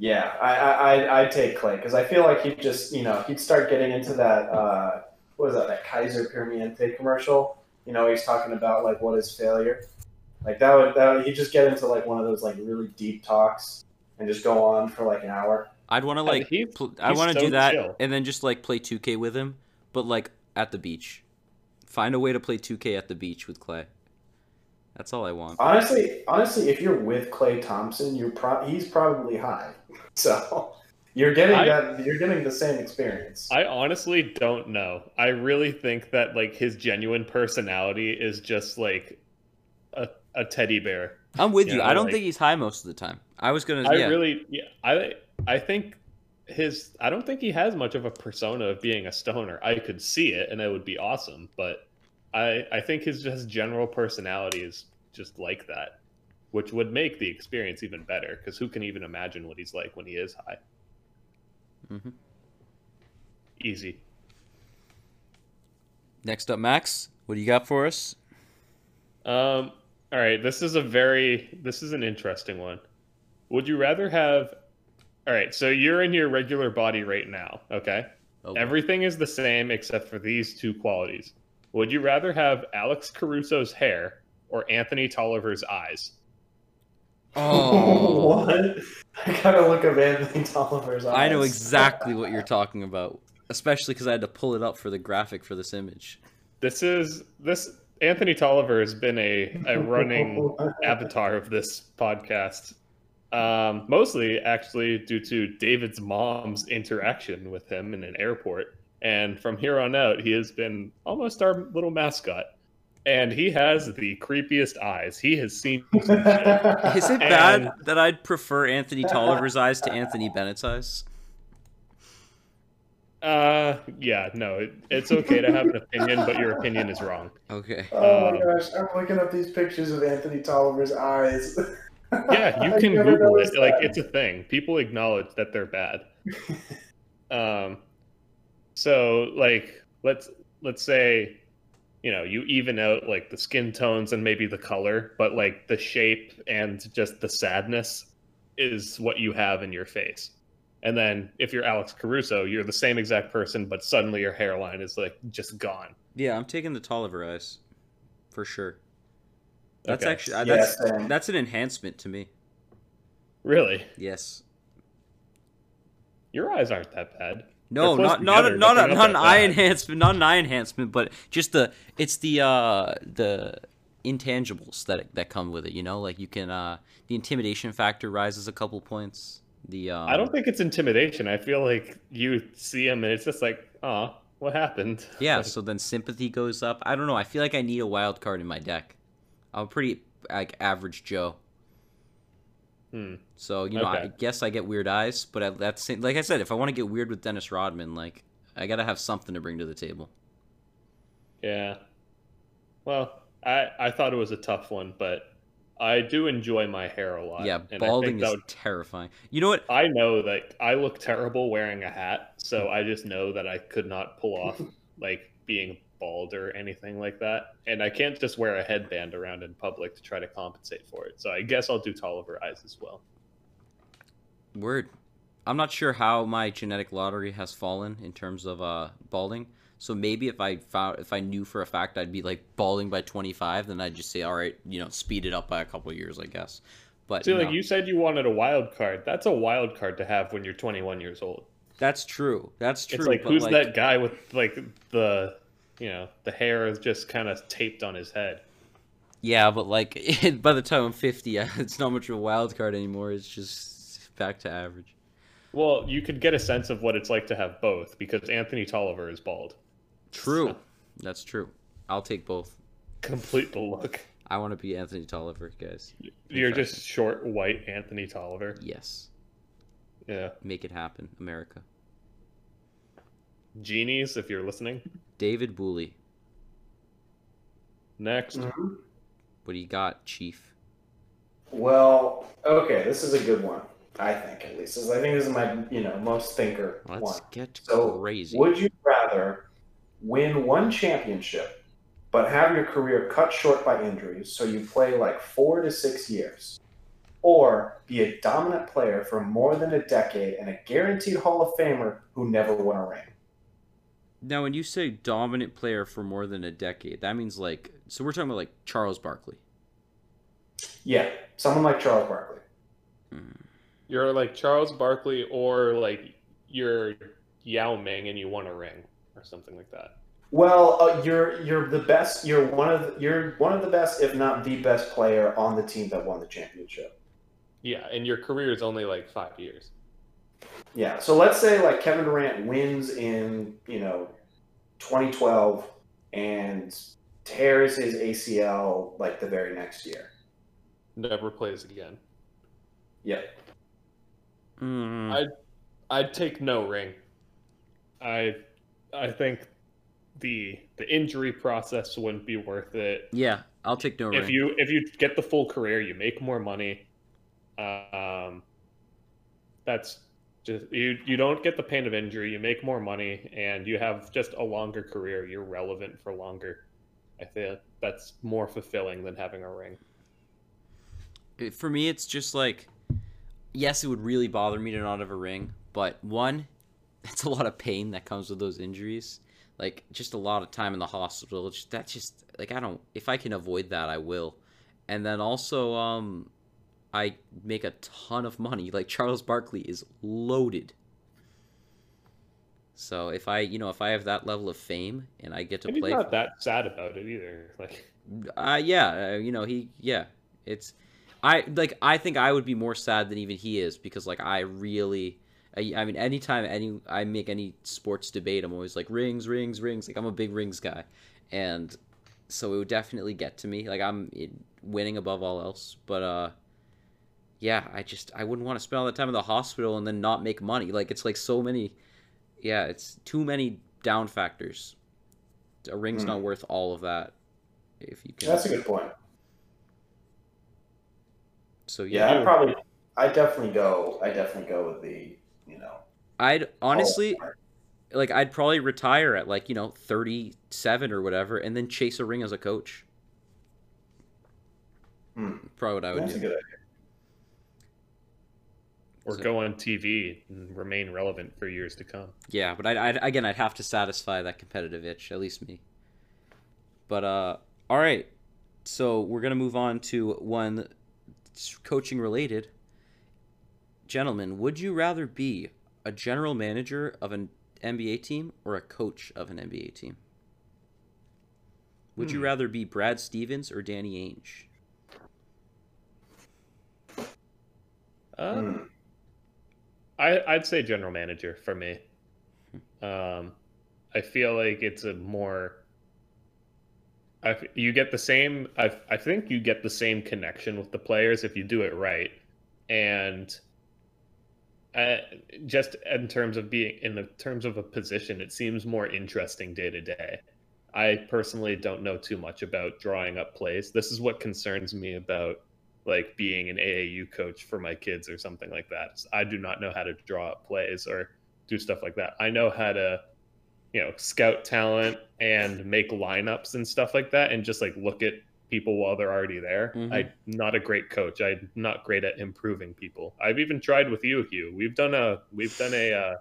Yeah, I I I- I'd take Klay because I feel like he'd just you know he'd start getting into that uh, what was that that Kaiser Permanente commercial. You know he's talking about like what is failure. Like that would that would, he'd just get into like one of those like really deep talks and just go on for like an hour. I'd want to like he's- pl- I want to so do that chill. and then just like play 2K with him, but like at the beach. Find a way to play 2K at the beach with Klay. That's all I want. Honestly, honestly, if you're with Klay Thompson, you're pro- he's probably high, so you're getting I- that you're getting the same experience. I honestly don't know. I really think that like his genuine personality is just like a, a teddy bear. I'm with Yeah, you. I don't like- think he's high most of the time. I was gonna. I yeah. really yeah, I I think his I don't think he has much of a persona of being a stoner. I could see it and it would be awesome, but I I think his just general personality is just like that, which would make the experience even better because who can even imagine what he's like when he is high? Mhm. Easy. Next up, Max. What do you got for us? Um, all right, this is a very this is an interesting one. Would you rather have All right, so you're in your regular body right now, okay? Oh, Everything is the same except for these two qualities. Would you rather have Alex Caruso's hair or Anthony Tolliver's eyes? Oh, what? I gotta look up Anthony Tolliver's eyes. I know exactly what you're talking about, especially because I had to pull it up for the graphic for this image. This is this Anthony Tolliver has been a, a running avatar of this podcast. Um, mostly actually due to David's mom's interaction with him in an airport. And from here on out, he has been almost our little mascot. And he has the creepiest eyes. He has seen. Is it bad that I'd prefer Anthony Tolliver's eyes to Anthony Bennett's eyes? Uh, yeah, no, it, it's okay to have an opinion, but your opinion is wrong. Okay. Oh my Um, gosh, I'm looking up these pictures of Anthony Tolliver's eyes. Yeah, you can Google noticed it. Like it's a thing. People acknowledge that they're bad. um, so like let's let's say, you know, you even out like the skin tones and maybe the color, but like the shape and just the sadness is what you have in your face. And then if you're Alex Caruso, you're the same exact person, but suddenly your hairline is like just gone. Yeah, I'm taking the Tolliver eyes, for sure. That's Okay. actually uh, Yeah, that's same. that's an enhancement to me. Really, Yes. your eyes aren't that bad. No, not not together, not, but a, not an not eye bad. enhancement, not an eye enhancement, but just the it's the uh the intangibles that that come with it. You know, like you can uh the intimidation factor rises a couple points. The um, I don't think it's intimidation. I feel like you see him and it's just like, oh, what happened? Yeah, Like, so then sympathy goes up. I don't know. I feel like I need a wild card in my deck. I'm pretty like average Joe. hmm. So you know, I guess I get weird eyes, but at that same, like I said, if I want to get weird with Dennis Rodman, like I gotta have something to bring to the table. yeah. Well, I I thought it was a tough one, but I do enjoy my hair a lot. yeah, and I balding is would- terrifying. You know what? I know that I look terrible wearing a hat, so I just know that I could not pull off like being bald or anything like that, and I can't just wear a headband around in public to try to compensate for it. So I guess I'll do Tolliver eyes as well. Word. I'm not sure how my genetic lottery has fallen in terms of uh balding. So maybe if I found if I knew for a fact I'd be like balding by 25, then I'd just say, all right, you know, speed it up by a couple of years, I guess. But See, no. like you said, you wanted a wild card. That's a wild card to have when you're 21 years old. that's true. That's true. It's like who's like, that guy with like the, you know, the hair is just kind of taped on his head. Yeah, but like by the time I'm 50, it's not much of a wild card anymore. It's just back to average. Well, you could get a sense of what it's like to have both because Anthony Tolliver is bald. True. That's true. I'll take both. Complete the look. I want to be Anthony Tolliver, guys. You're just short, white Anthony Tolliver. Yes. Yeah. Make it happen, America. Genies, if you're listening. David Booley. Next. Mhm. What do you got, Chief? Well, okay, this is a good one. I think, at least. I think this is my, you know, most thinker Let's one. get So, crazy. Would you rather win one championship, but have your career cut short by injuries, so you play like four to six years, or be a dominant player for more than a decade and a guaranteed Hall of Famer who never won a ring? Now, when you say dominant player for more than a decade, that means like so we're talking about like Charles Barkley. Yeah, someone like Charles Barkley. You're like Charles Barkley or like you're Yao Ming and you won a ring or something like that. Well, uh, you're you're the best. You're one of the, you're one of the best, if not the best player on the team that won the championship. Yeah, and your career is only like five years. Yeah. So let's say like Kevin Durant wins in you know 2012 and tears his ACL like the very next year. Never plays again. Yep. Mm, I- I'd take no ring. I I think the the injury process wouldn't be worth it. yeah, I'll take no If ring. you if you get the full career, you make more money. Um, that's just you. You don't get the pain of injury. You make more money, and you have just a longer career. You're relevant for longer. I feel that's more fulfilling than having a ring. For me, it's just like, yes, it would really bother me to not have a ring, but one, it's a lot of pain that comes with those injuries. Like just a lot of time in the hospital. That's just like I don't. If I can avoid that, I will. And then also, um, I make a ton of money. Like Charles Barkley is loaded. So if I, you know, if I have that level of fame and I get to And he's play, not that sad about it either. Like, uh, yeah, uh, you know, he, yeah, it's, I like, I think I would be more sad than even he is because like I really, I, I mean, anytime any I make any sports debate, I'm always like rings, rings, rings. Like I'm a big rings guy, and so it would definitely get to me. Like I'm in- winning above all else, but uh, yeah, I just I wouldn't want to spend all that time in the hospital and then not make money. Like it's like so many, yeah, it's too many down factors. A ring's Hmm. not worth all of that. If you can, That's a good point. so Yeah, yeah, I probably, I definitely go. I definitely go with the, you know. I'd honestly like I'd probably retire at like you know 37 or whatever, and then chase a ring as a coach. Hmm. Probably what I would that's a do. Or So- go on TV and remain relevant for years to come. Yeah, but I'd again I'd have to satisfy that competitive itch, at least me. But uh, all right, so we're gonna move on to one coaching related. Gentlemen, would you rather be a general manager of an NBA team or a coach of an NBA team? Would you Hmm. rather be Brad Stevens or Danny Ainge? Hmm. I, I'd say general manager for me. Um, I feel like it's a more. I, you get the same. I, I think you get the same connection with the players if you do it right, and uh, just in terms of being in the terms of a position, it seems more interesting day to day. I personally don't know too much about drawing up plays. This is what concerns me about like being an AAU coach for my kids or something like that. I do not know how to draw up plays or do stuff like that. I know how to, you know, scout talent and make lineups and stuff like that and just like look at people while they're already there. Mhm. I'm not a great coach. I'm not great at improving people. I've even tried with you, Hugh. We've done a we've done a uh,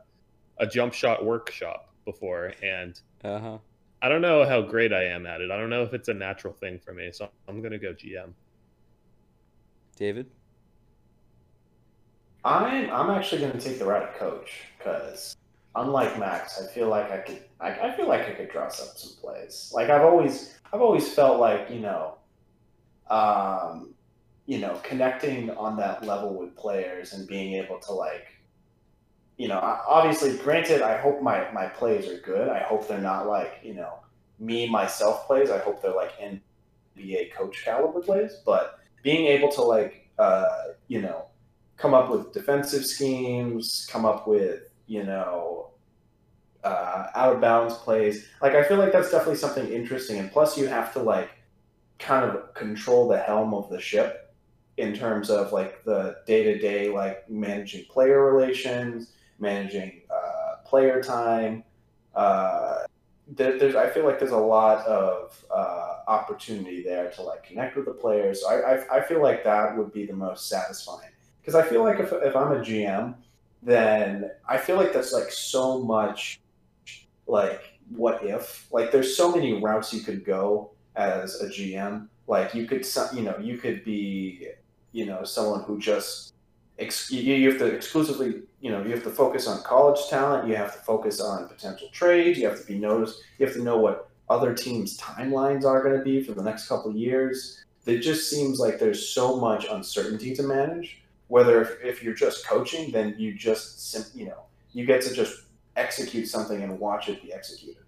a jump shot workshop before and Uh huh. I don't know how great I am at it. I don't know if it's a natural thing for me. So I'm going to go GM. David. I'm I'm actually going to take the route of coach because unlike Max, I feel like I could I, I feel like I could dress up some plays. Like I've always I've always felt like you know, um, you know, connecting on that level with players and being able to like, you know, obviously, granted, I hope my my plays are good. I hope they're not like you know me myself plays. I hope they're like NBA coach caliber plays, but being able to like uh, you know come up with defensive schemes, come up with, you know, uh, out of bounds plays. Like, I feel like that's definitely something interesting. And plus, you have to, like, kind of control the helm of the ship in terms of, like, the day to day, like, managing player relations, managing uh, player time. Uh, there, there's, I feel like there's a lot of uh, opportunity there to, like, connect with the players. I, I, I feel like that would be the most satisfying because I feel like if, if I'm a GM, then I feel like that's like so much like what if like there's so many routes you could go as a GM. Like you could you know you could be you know someone who just ex- you have to exclusively you know you have to focus on college talent. You have to focus on potential trades. You have to be noticed. You have to know what other teams' timelines are going to be for the next couple years. It just seems like there's so much uncertainty to manage whether if, if you're just coaching then you just sim- you know you get to just execute something and watch it be executed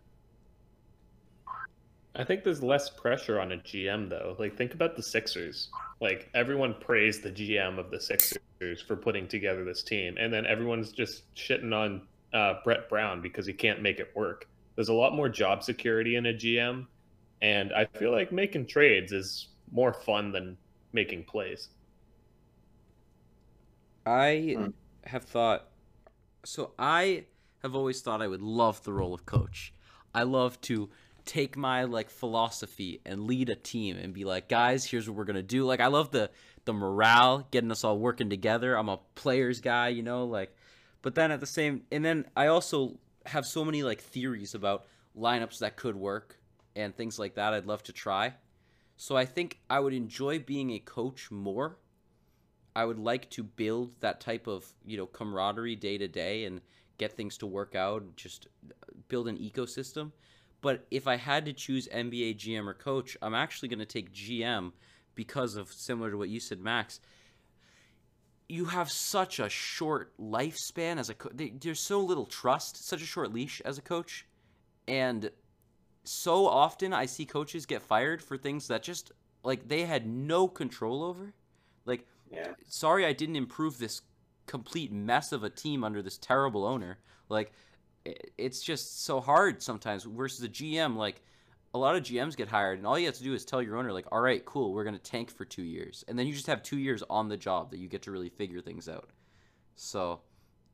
I think there's less pressure on a GM though. Like think about the Sixers. Like everyone praised the GM of the Sixers for putting together this team, and then everyone's just shitting on uh, Brett Brown because he can't make it work. There's a lot more job security in a GM, and I feel like making trades is more fun than making plays. I Hmm. have thought so I have always thought I would love the role of coach. I love to take my like philosophy and lead a team and be like, guys, here's what we're gonna do. Like I love the the morale, getting us all working together. I'm a players guy, you know, like but then at the same and then I also have so many like theories about lineups that could work and things like that I'd love to try. So I think I would enjoy being a coach more I would like to build that type of you know camaraderie day to day and get things to work out, just uh, build an ecosystem. But if I had to choose NBA GM or coach, I'm actually going to take GM because of similar to what you said, Max. You have such a short lifespan as a coach. There's so little trust, such a short leash as a coach, and so often I see coaches get fired for things that just like they had no control over. Like, Yeah. sorry, I didn't improve this complete mess of a team under this terrible owner. Like, it's just so hard sometimes versus a GM. Like, a lot of GMs get hired, and all you have to do is tell your owner, like, all right, cool, we're gonna tank for two years, and then you just have two years on the job that you get to really figure things out. So,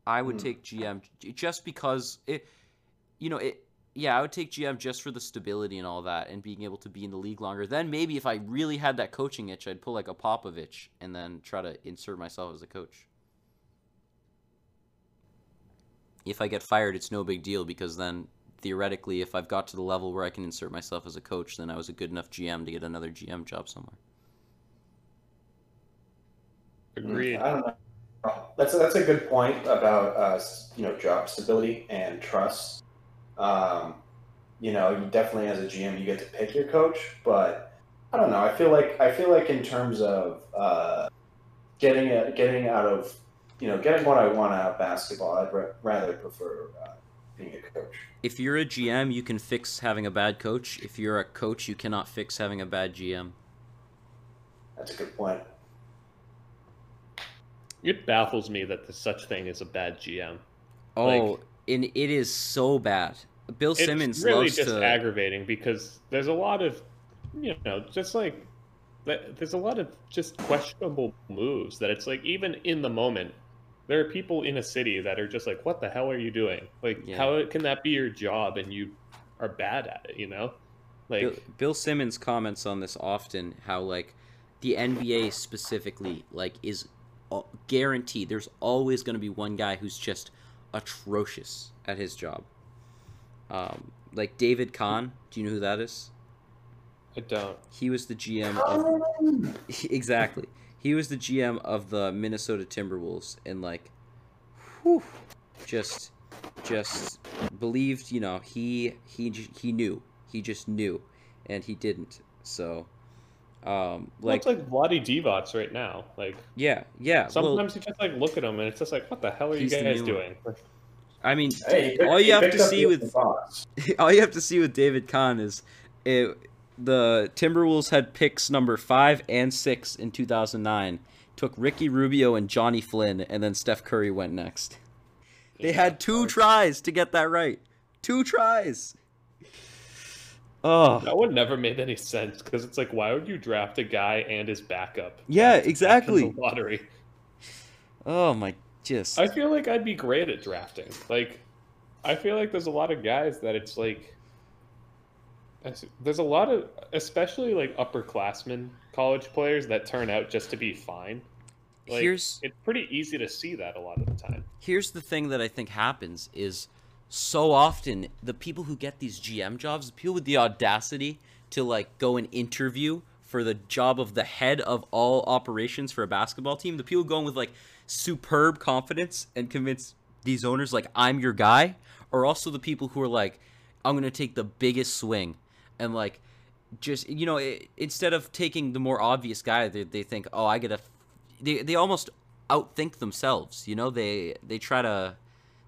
I would Hmm. take GM just because it, you know, it. Yeah, I would take GM just for the stability and all that, and being able to be in the league longer. Then maybe if I really had that coaching itch, I'd pull like a Popovich and then try to insert myself as a coach. If I get fired, it's no big deal because then theoretically, if I've got to the level where I can insert myself as a coach, then I was a good enough GM to get another GM job somewhere. Agreed. I don't know. That's a, that's a good point about uh, you know job stability and trust. Um, you know, you definitely as a GM you get to pick your coach, but I don't know. I feel like I feel like in terms of uh, getting a, getting out of you know getting what I want out of basketball, I'd ra- rather prefer uh, being a coach. If you're a GM, you can fix having a bad coach. If you're a coach, you cannot fix having a bad GM. That's a good point. It baffles me that there's such thing as a bad GM. Oh, Like- and it is so bad. Bill Simmons It's Simmons really loves just to. aggravating because there's a lot of, you know, just like there's a lot of just questionable moves that it's like even in the moment, there are people in a city that are just like, "What the hell are you doing? Like, Yeah. how can that be your job and you are bad at it?" You know, like Bill, Bill Simmons comments on this often. How like the NBA specifically like is uh, guaranteed. There's always going to be one guy who's just atrocious at his job. Um, like David Kahn. Do you know who that is? I don't. He was the GM of exactly. He was the GM of the Minnesota Timberwolves and like whew, just just believed, you know, he he he knew. He just knew and he didn't. So um Well, like it's like Vlade Divac right now. Like yeah, yeah. Well, sometimes you just like look at him and it's just like, "What the hell are you guys doing?" I mean Hey, all you have to see with Fox. all you have to see with David Kahn is it, the Timberwolves had picks number five and six in 2009. Took Ricky Rubio and Johnny Flynn, and then Steph Curry went next. They had two tries to get that right. Two tries. Oh, That one never made any sense because it's like, why would you draft a guy and his backup? Yeah, in the exactly. lottery. oh my, just I feel like I'd be great at drafting. Like, I feel like there's a lot of guys that it's like, it's- there's a lot of, especially like upperclassmen college players that turn out just to be fine. Like, here's it's pretty easy to see that a lot of the time. here's the thing that I think happens is so often the people who get these GM jobs, the people with the audacity to like go and interview for the job of the head of all operations for a basketball team, the people going with like superb confidence and convince these owners like I'm your guy, are also the people who are like I'm going to take the biggest swing and like just you know i instead of taking the more obvious guy they, they think oh i gotta they, they almost outthink themselves you know? They they try to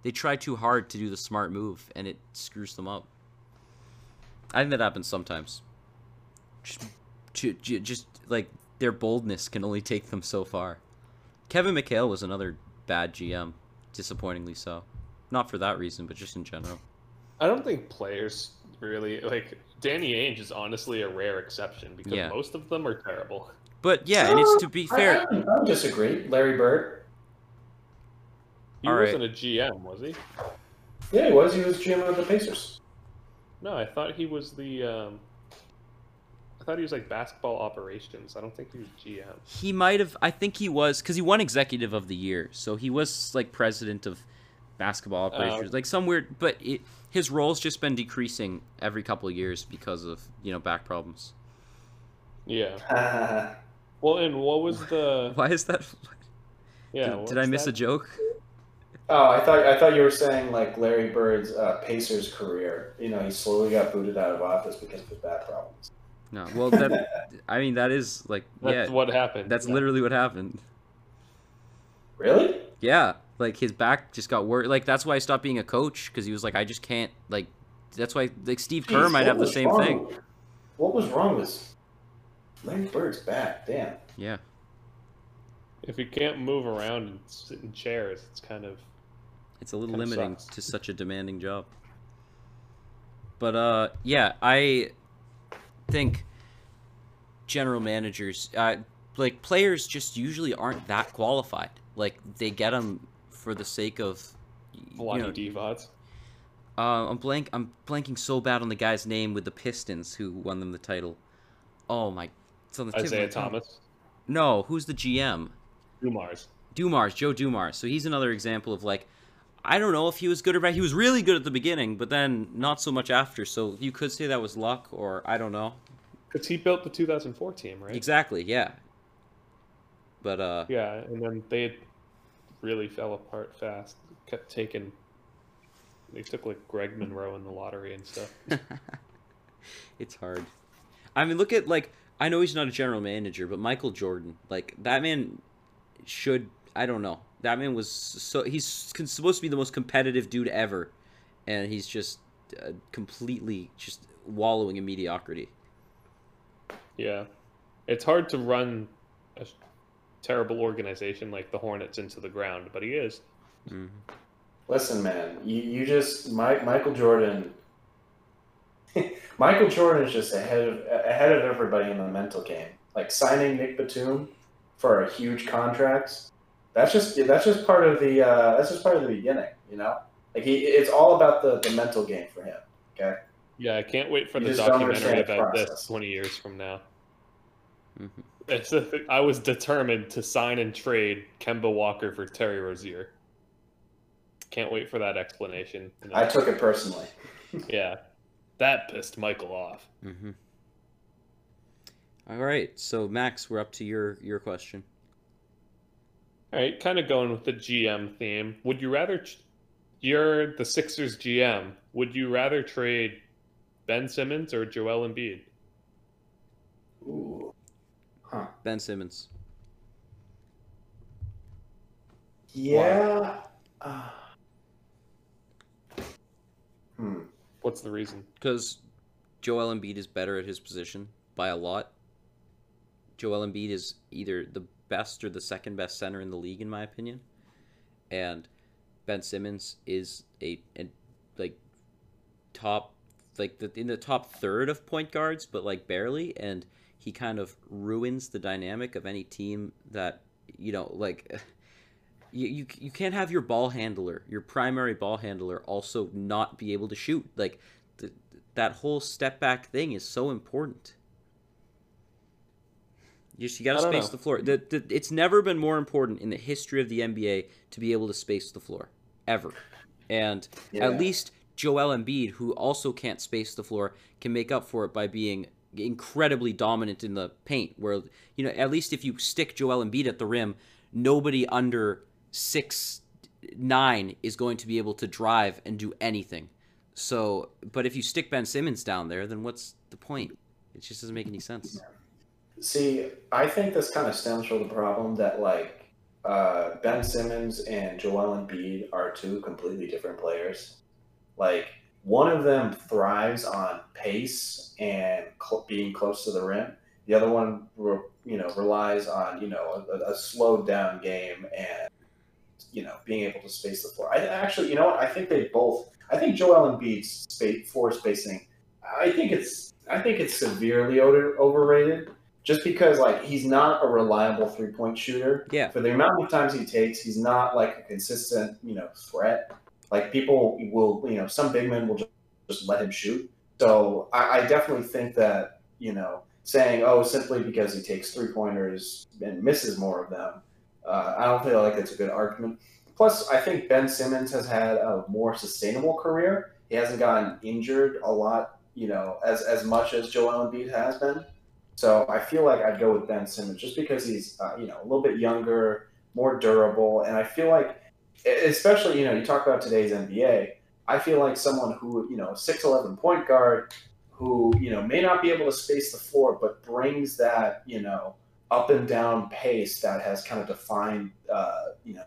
they try too hard to do the smart move and it screws them up. I think that happens sometimes. Just, ju- ju- just like their boldness can only take them so far. Kevin McHale was another bad gm disappointingly so. Not for that reason but just in general. I don't think players really like Danny Ainge is honestly a rare exception because Yeah. most of them are terrible. but yeah and it's to be fair I, don't- I disagree. Larry Bird. He All right. wasn't a GM, was he? Yeah, he was. He was GM of the Pacers. No, I thought he was the. Um, I thought he was like basketball operations. I don't think he was GM. He might have. I think he was because he won executive of the year, so he was like president of basketball operations, like some weird. But it, his role's just been decreasing every couple of years because of you know back problems. Yeah. Uh, Well, and what was the? Why is that? Yeah. did, did I what's miss a joke? Oh, I thought I thought you were saying like Larry Bird's uh, Pacers career. You know, he slowly got booted out of office because of his back problems. No. Well, that I mean that is like That's yeah, what happened. that's Yeah. literally what happened. Really? Yeah, like his back just got worse. Like that's why I stopped being a coach because he was like, I just can't like. That's why like Steve Kerr Jeez, might have the same wrong thing. What was wrong with Larry Bird's back? Damn. Yeah. If you can't move around and sit in chairs, it's kind of It's a little limiting sucks. to such a demanding job. But uh, yeah, I think general managers, uh, like players, just usually aren't that qualified. Like they get them for the sake of, you bloody know, divots. uh, I'm blank. I'm blanking so bad on the guy's name with the Pistons who won them the title. Oh my, it's on the tip of my Isiah tongue. Thomas, No, who's the GM? Dumars. Dumars, Joe Dumars. So he's another example of like, I don't know if he was good or bad. He was really good at the beginning, but then not so much after. So you could say that was luck, or I don't know. Because he built the 2004 team, right? Exactly, yeah. But uh, Yeah, and then they really fell apart fast. Kept taking. They took like Greg Monroe in the lottery and stuff. it's hard. I mean, look at like I know he's not a general manager, but Michael Jordan, like that man, should I don't know. That man was so he's supposed to be the most competitive dude ever, and he's just uh, completely just wallowing in mediocrity. Yeah, it's hard to run a terrible organization like the Hornets into the ground, but he is. Mhm. Listen, man, you, you just Mike, Michael Jordan. Michael Jordan is just ahead of ahead of everybody in the mental game. Like signing Nick Batum for a huge contract. That's just that's just part of the uh, that's just part of the beginning. You know, like he it's all about the, the mental game for him. Okay. Yeah, I can't wait for You the documentary understand the about this 20 years from now. Mhm. It's a, I was determined to sign and trade Kemba Walker for Terry Rozier. Can't wait for that explanation. you know? I took it personally. yeah, that pissed Michael off. Mm-hmm. All right, so Max, we're up to your your question. All right, kind of going with the GM theme. Would you rather? Ch- you're the Sixers GM. Would you rather trade Ben Simmons or Joel Embiid? Ooh. Huh. Ben Simmons. Yeah. Uh, hmm. What's the reason? Because Joel Embiid is better at his position by a lot. Joel Embiid is either the best or the second best center in the league, in my opinion. And Ben Simmons is a, a like top like the, in the top third of point guards, but like barely, and he kind of ruins the dynamic of any team that you know like. You, you, you can't have your ball handler, your primary ball handler, also not be able to shoot. Like, th- that whole step back thing is so important. You just you gotta space know. the floor. The, the, it's never been more important in the history of the NBA to be able to space the floor, ever. And Yeah. at least Joel Embiid, who also can't space the floor, can make up for it by being incredibly dominant in the paint. Where you know, at least if you stick Joel Embiid at the rim, nobody under six nine is going to be able to drive and do anything. So, but if you stick Ben Simmons down there, then what's the point? It just doesn't make any sense. See, I think this kind of stems from the problem that like uh, Ben Simmons and Joel Embiid are two completely different players. Like one of them thrives on pace and cl- being close to the rim. The other one, re- you know, relies on you know a, a slowed down game and you know being able to space the floor. I actually, you know what? I think they both. I think Joel Embiid's space, floor spacing. I think it's I think it's severely over, overrated. Just because like he's not a reliable three point shooter. Yeah. For the amount of times he takes, he's not like a consistent, you know, threat. Like people will, you know, some big men will just, just let him shoot. So I, I definitely think that, you know, saying, oh, simply because he takes three pointers and misses more of them, uh, I don't feel like it's a good argument. Plus, I think Ben Simmons has had a more sustainable career. He hasn't gotten injured a lot, you know, as as much as Joel Embiid has been. So I feel like I'd go with Ben Simmons just because he's, uh, you know, a little bit younger, more durable, and I feel like, especially you know, you talk about today's NBA. I feel like someone who you know, six eleven point guard, who you know may not be able to space the floor, but brings that you know up and down pace that has kind of defined uh, you know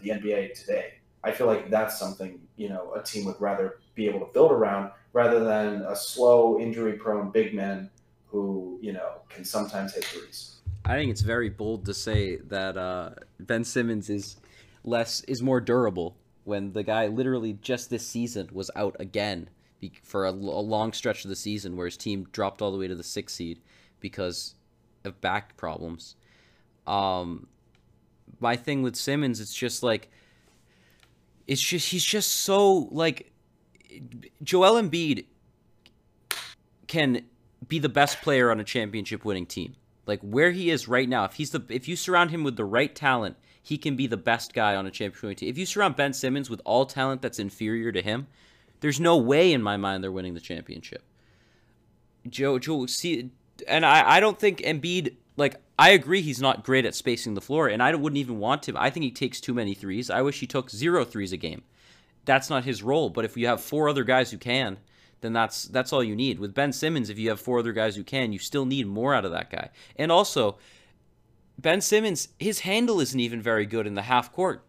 the NBA today. I feel like that's something you know a team would rather be able to build around rather than a slow, injury-prone big man who you know can sometimes hit threes. I think it's very bold to say that uh, Ben Simmons is less is more durable when the guy literally just this season was out again for a, a long stretch of the season where his team dropped all the way to the sixth seed because of back problems. Um, my thing with Simmons, it's just like it's just he's just so like Joel Embiid can be the best player on a championship winning team. Like where he is right now, if he's the if you surround him with the right talent, he can be the best guy on a championship team. If you surround Ben Simmons with all talent that's inferior to him, there's no way in my mind they're winning the championship. Joe Joe see and I, I don't think Embiid like I agree he's not great at spacing the floor, and I wouldn't even want him. I think he takes too many threes. I wish he took zero threes a game. That's not his role. But if you have four other guys who can, then that's that's all you need. With Ben Simmons, if you have four other guys who can, you still need more out of that guy. And also, Ben Simmons, his handle isn't even very good in the half court.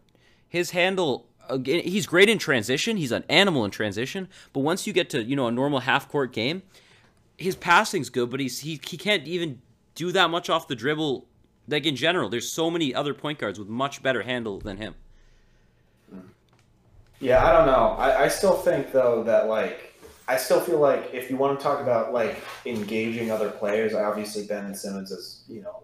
His handle he's great in transition. He's an animal in transition. But once you get to you know a normal half court game, his passing's good, but he's he, he can't even do that much off the dribble. Like in general, there's so many other point guards with much better handle than him. Yeah, I don't know. I, I still think though that like I still feel like if you want to talk about like engaging other players, obviously Ben Simmons is you know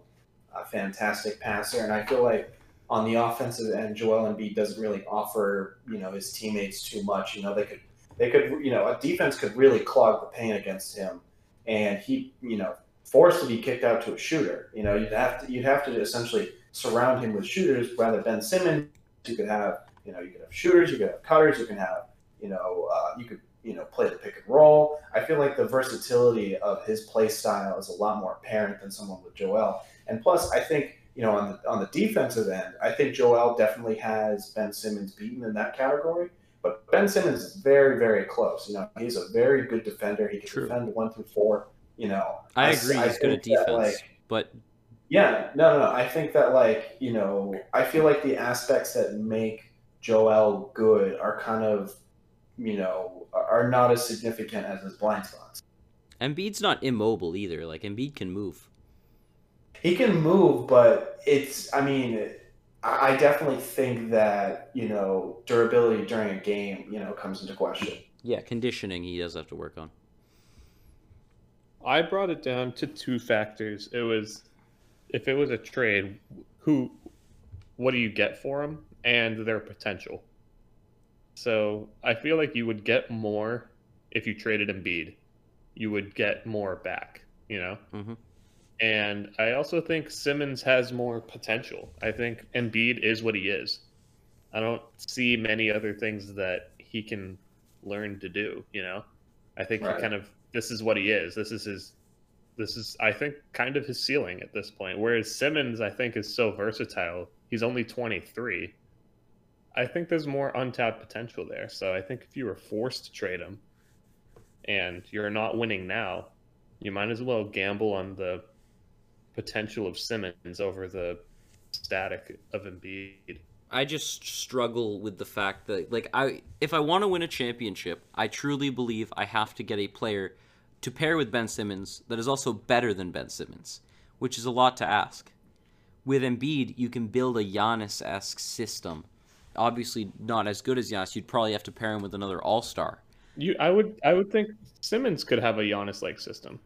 a fantastic passer, and I feel like on the offensive end, Joel Embiid doesn't really offer you know his teammates too much. You know they could they could you know a defense could really clog the paint against him, and he you know forced to be kicked out to a shooter. You know, you'd have to you'd have to essentially surround him with shooters. Rather Ben Simmons, you could have you know you could have shooters, you could have cutters, you can have you know uh, you could you know play the pick and roll. I feel like the versatility of his play style is a lot more apparent than someone with Joel. And plus, I think you know on the on the defensive end, I think Joel definitely has Ben Simmons beaten in that category. But Ben Simmons is very, very close. You know, he's a very good defender. He can True. defend one through four. You know, I agree. I he's good at think that, defense, like, but yeah, no, no, no. I think that like you know, I feel like the aspects that make Joel good are kind of, you know, are not as significant as his blind spots. Embiid's not immobile either. Like Embiid can move. He can move, but it's. I mean, I I definitely think that you know durability during a game, you know, comes into question. Yeah, conditioning he does have to work on. I brought it down to two factors. It was if it was a trade, who, what do you get for them, and their potential. So I feel like you would get more if you traded Embiid. You would get more back, you know. Mhm. And I also think Simmons has more potential. I think Embiid is what he is. I don't see many other things that he can learn to do. You know, I think Right. he kind of this is what he is. This is his. This is I think kind of his ceiling at this point. Whereas Simmons, I think, is so versatile. He's only twenty three. I think there's more untapped potential there. So I think if you were forced to trade him, and you're not winning now, you might as well gamble on the potential of Simmons over the static of Embiid. I just struggle with the fact that like I if I want to win a championship, I truly believe I have to get a player to pair with Ben Simmons that is also better than Ben Simmons, which is a lot to ask. With Embiid, you can build a Giannis-esque system. Obviously not as good as Giannis. You'd probably have to pair him with another All-Star. You, I would, I would think Simmons could have a Giannis-like system.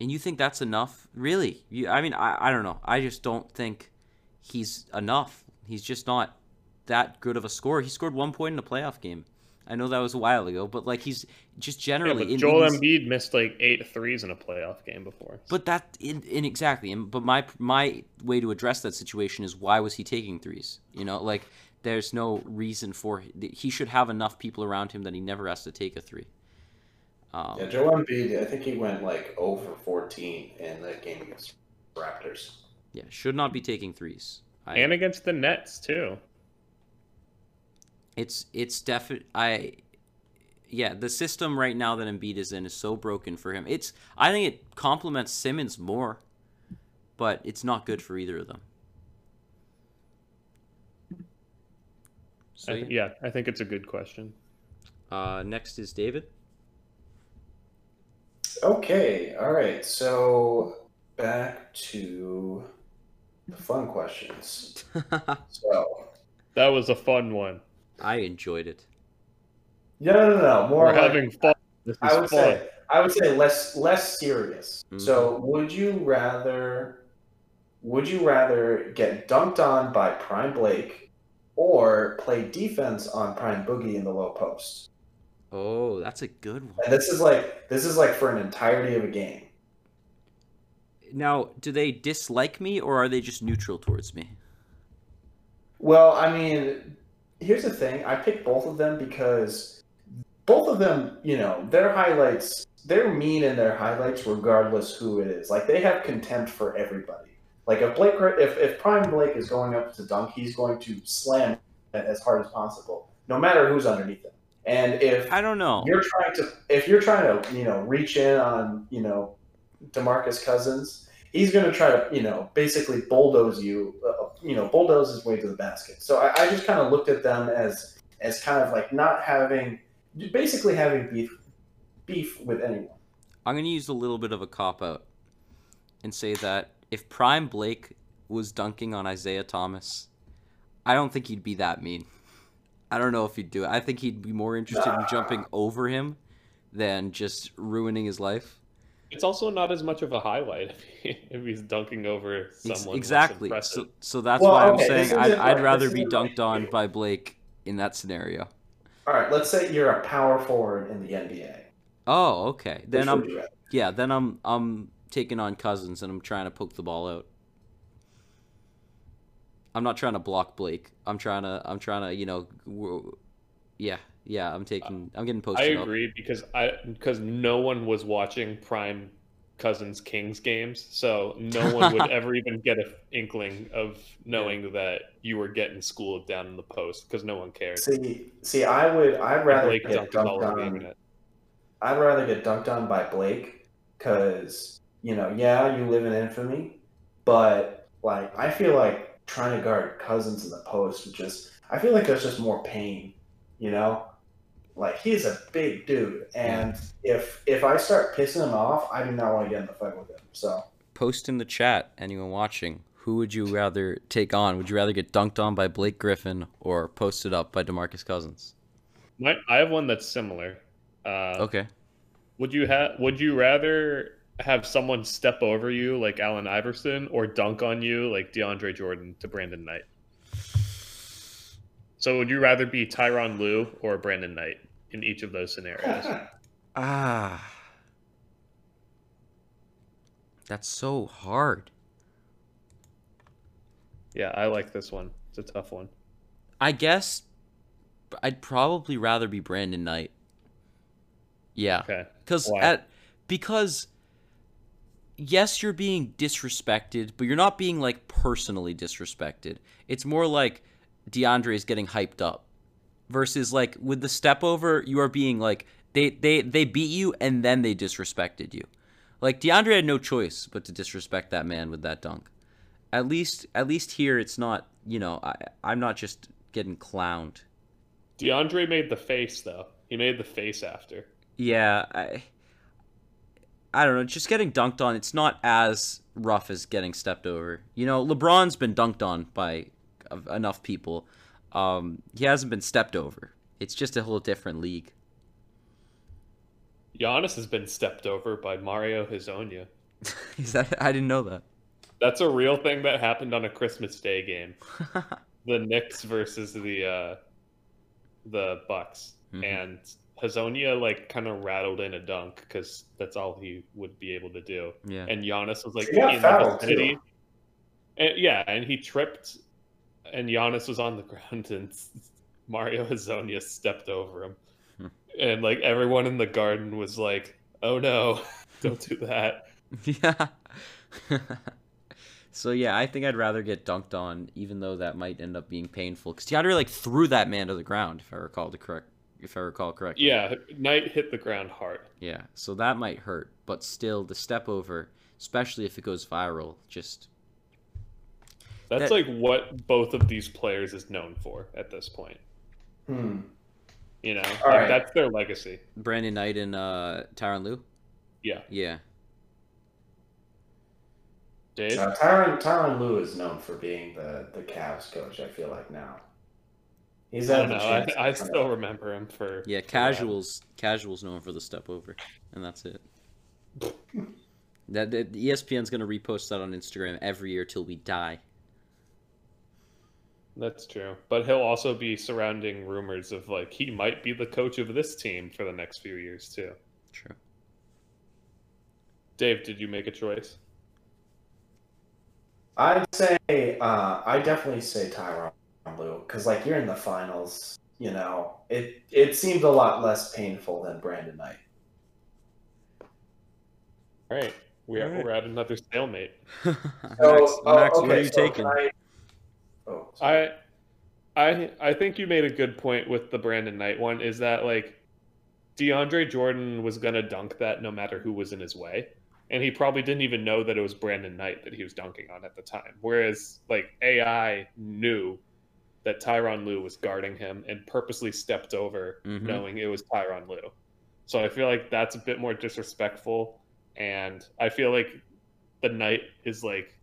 And you think that's enough? Really? You, I mean, I, I don't know. I just don't think he's enough. He's just not that good of a scorer. He scored one point in a playoff game. I know that was a while ago, but like he's just Yeah, generally. in Joel these- Embiid missed like eight threes in a playoff game before. But that in, in exactly. And but my my way to address that situation is why was he taking threes? You know, like there's no reason for he should have enough people around him that he never has to take a three. Um, Yeah, Joel Embiid, I think he went like 0 for 14 in that game against Raptors. Yeah, should not be taking threes. I, and against the Nets too. it's it's definite. I yeah, the system right now that Embiid is in is so broken for him. It's I think it complements Simmons more, but it's not good for either of them. So I yeah. th- yeah, I think it's a good question. Uh, next is David. Okay, all right. So back to the fun questions. So That was a fun one. I enjoyed it. no, no, no, no. More We're like, having fun. This is I would fun. say I would say less less serious. Mhm. So would you rather would you rather get dunked on by Prime Blake or play defense on Prime Boogie in the low post? Oh, that's a good one. And this is like this is like for an entirety of a game. Now, do they dislike me or are they just neutral towards me? Well, I mean, here's the thing. I picked both of them because both of them, you know, their highlights, they're mean in their highlights regardless who it is. Like they have contempt for everybody. Like if Blake, if if Prime Blake is going up to dunk, he's going to slam it as hard as possible, no matter who's underneath him. And if I don't know. you're trying to, if you're trying to, you know, reach in on, you know, Demarcus Cousins, he's going to try to, you know, basically bulldoze you, uh, you know, bulldoze his way to the basket. So I, I just kind of looked at them as, as kind of like not having, basically having beef, beef with anyone. I'm going to use a little bit of a cop out and say that if Prime Blake was dunking on Isaiah Thomas, I don't think he'd be that mean. I don't know if he'd do it. I think he'd be more interested in jumping over him than just ruining his life. It's also not as much of a highlight if, he, if he's dunking over someone. exactly. So, so that's Well, why I'm okay, saying I'd, I'd like- rather be isn't like- dunked on by Blake in that scenario. All right, let's say you're a power forward in the NBA. Oh, okay. Then I'm would you rather? yeah. Then I'm I'm taking on Cousins and I'm trying to poke the ball out. I'm not trying to block Blake. I'm trying to I'm trying to you know, w- yeah yeah. I'm taking I'm getting I posted up. agree because I because no one was watching Prime Cousins Kings games, so no one would ever even get an inkling of knowing that you were getting schooled down in the post because no one cared. See, see, I would, I'd rather Blake get dunked it all dunked on. I'd rather get dunked on by Blake because you know, yeah, you live in infamy, but like I feel like trying to guard Cousins in the post would just I feel like there's just more pain, you know. Like he's a big dude, and if if I start pissing him off, I do not want to get in the fight with him. So Post in the chat. Anyone watching? Who would you rather take on? Would you rather get dunked on by Blake Griffin or posted up by Demarcus Cousins? My, I have one that's similar. Uh, Okay. Would you have? Would you rather have someone step over you like Allen Iverson, or dunk on you like DeAndre Jordan to Brandon Knight? So, would you rather be Tyronn Lue or Brandon Knight in each of those scenarios? Ah. That's so hard. yeah, I like this one. It's a tough one. I guess I'd probably rather be Brandon Knight. Yeah. Okay. Cuz at because yes, you're being disrespected, but you're not being like personally disrespected. It's more like DeAndre is getting hyped up versus like with the step over, you are being like they they they beat you and then they disrespected you. Like DeAndre had no choice but to disrespect that man with that dunk. At least at least here it's not, you know, I I'm not just getting clowned. DeAndre made the face though. He made the face after. Yeah, I I don't know, just getting dunked on, it's not as rough as getting stepped over. You know, LeBron's been dunked on by enough people. Um, he hasn't been stepped over. It's just a whole different league. Giannis has been stepped over by Mario Hezonja. Is that I didn't know that. That's a real thing that happened on a Christmas Day game. the Knicks versus the uh, the Bucks, Mhm. and Hezonja like kind of rattled in a dunk because that's all he would be able to do. yeah. And Giannis was like He in the fouled, vicinity. too. And, yeah, and he tripped, and Giannis was on the ground, and Mario Hezonja stepped over him, Hmm. and like everyone in the garden was like, "Oh no, don't do that." Yeah. So yeah, I think I'd rather get dunked on, even though that might end up being painful. Because DeAndre like threw that man to the ground, if I recall the correct, if I recall correctly. Yeah, Knight hit the ground hard. Yeah, so that might hurt, but still, the step over, especially if it goes viral, just That's That- like what both of these players is known for at this point. Hmm. You know, like, right. that's their legacy. Brandon Knight and uh, Tyronn Lue. Yeah, Yeah, Dave. Uh, Tyronn Tyronn Lue is known for being the the Cavs coach. I feel like now. He's I had don't the know. I, chance to I still remember him for. yeah. for that. Casuals, casuals known for the step over, and that's it. That, that ESPN's gonna repost that on Instagram every year till we die. That's true, but he'll also be surrounding rumors of like he might be the coach of this team for the next few years too. True. Dave, did you make a choice? I'd say uh, I definitely say Tyronn Lue because like you're in the finals. You know, it it seemed a lot less painful than Brandon Knight. All right, we are, All right. we're at another stalemate. So, Max, oh, Max what are you so taking? I- Oh. I, I, I think you made a good point with the Brandon Knight one. Is that like DeAndre Jordan was gonna dunk that no matter who was in his way, and he probably didn't even know that it was Brandon Knight that he was dunking on at the time. Whereas like AI knew that Tyronn Lue was guarding him and purposely stepped over, Mhm. knowing it was Tyronn Lue. So I feel like that's a bit more disrespectful, and I feel like the Knight is like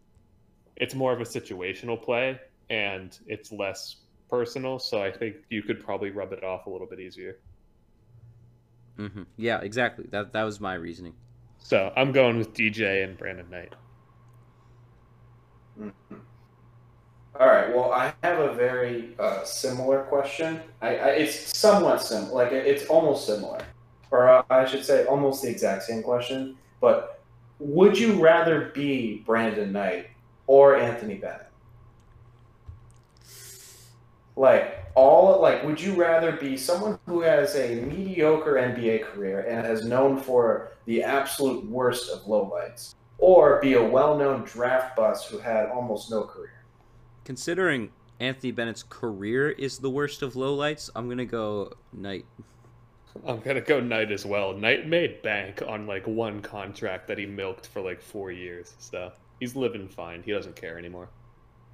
it's more of a situational play and it's less personal. So I think you could probably rub it off a little bit easier. hmm Yeah, exactly. That that was my reasoning. So I'm going with DJ and Brandon Knight. Mhm. All right. Well, I have a very uh, similar question. I, I, it's somewhat similar. Like it- it's almost similar, or uh, I should say, almost the exact same question. But would you rather be Brandon Knight or Anthony Bennett? Like all, like, would you rather be someone who has a mediocre NBA career and has known for the absolute worst of lowlights, or be a well-known draft bust who had almost no career? Considering Anthony Bennett's career is the worst of lowlights, I'm gonna go Knight. I'm gonna go Knight as well. Knight made bank on like one contract that he milked for like four years. So he's living fine. He doesn't care anymore.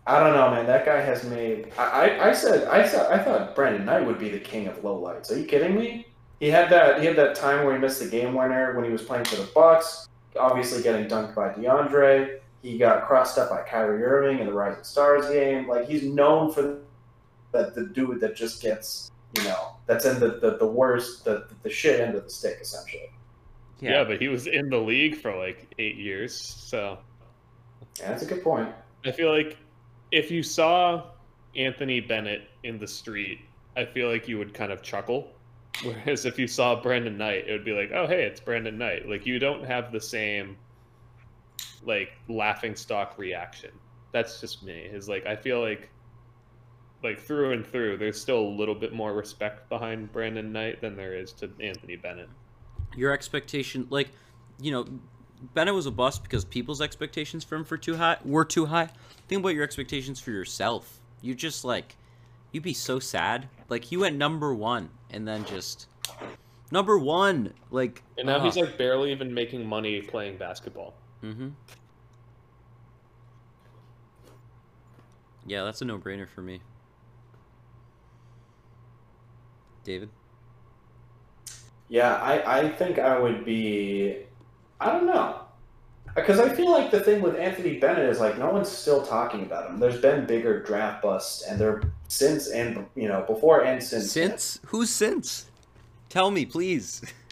I don't know, man. That guy has made. I, I, I said I said I thought Brandon Knight would be the king of lowlights. Are you kidding me? He had that. He had that time where he missed the game winner when he was playing for the Bucks. Obviously, getting dunked by DeAndre. He got crossed up by Kyrie Irving in the Rising Stars game. Like he's known for that the dude that just gets you know that's in the the, the worst the the shit end of the stick essentially. Yeah. but he was in the league for like eight years. So Yeah, that's a good point. I feel like if you saw Anthony Bennett in the street, I feel like you would kind of chuckle. Whereas if you saw Brandon Knight, it would be like, oh hey, it's Brandon Knight. Like you don't have the same like laughing stock reaction. That's just me. Is like I feel like like through and through, there's still a little bit more respect behind Brandon Knight than there is to Anthony Bennett. Your expectation, like, you know, Bennett was a bust because people's expectations for him for too high were too high. Think about your expectations for yourself. You just like, you'd be so sad. Like he went number one and then just number one. Like, And now uh, he's like barely even making money playing basketball. Mm-hmm. Yeah, that's a no-brainer for me. David. Yeah, I, I think I would be. I don't know. Because I feel like the thing with Anthony Bennett is like no one's still talking about him. There's been bigger draft busts, and there since and you know before and since. Since who's since? Tell me, please.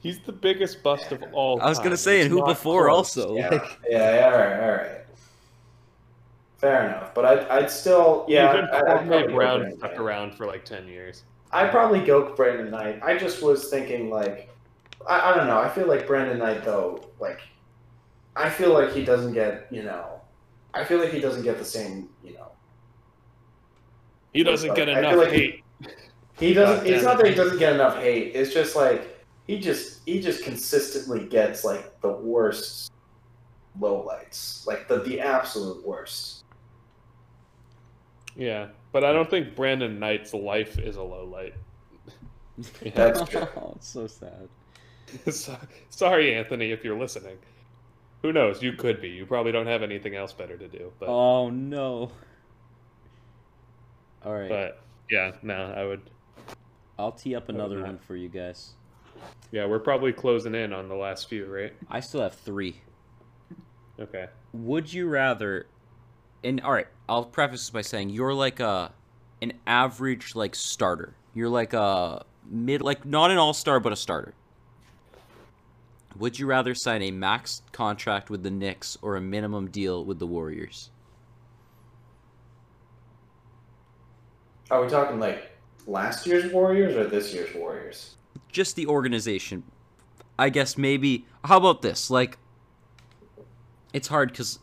He's the biggest bust of all. I was gonna say, It's and who before close. also? Yeah, Like, yeah, yeah, all right, all right. Fair enough, but I'd, I'd still yeah. Even I- I'd Kwame Brown Brandon stuck Knight. around for like ten years. I'd probably go Brandon Knight. I just was thinking like, I, I don't know. I feel like Brandon Knight though, like, I feel like he doesn't get you know, I feel like he doesn't get the same you know. He doesn't get enough like hate. He doesn't. It's not that he doesn't get enough hate. It's just like he just he just consistently gets like the worst lowlights, like the the absolute worst. Yeah, but I don't think Brandon Knight's life is a low light. Yeah. That's true. Oh, it's so sad. So- Sorry, Anthony, if you're listening. Who knows? You could be. You probably don't have anything else better to do. But, Oh no. All right, but yeah, no, I would. I'll tee up another one for you guys. Yeah, we're probably closing in on the last few, right? I still have three. Okay. Would you rather? And all right, I'll preface this by saying you're like a an average like starter. You're like a mid, like not an all star, but a starter. Would you rather sign a max contract with the Knicks or a minimum deal with the Warriors? Are we talking like last year's Warriors or this year's Warriors? Just the organization. I guess maybe. How about this? Like, it's hard because,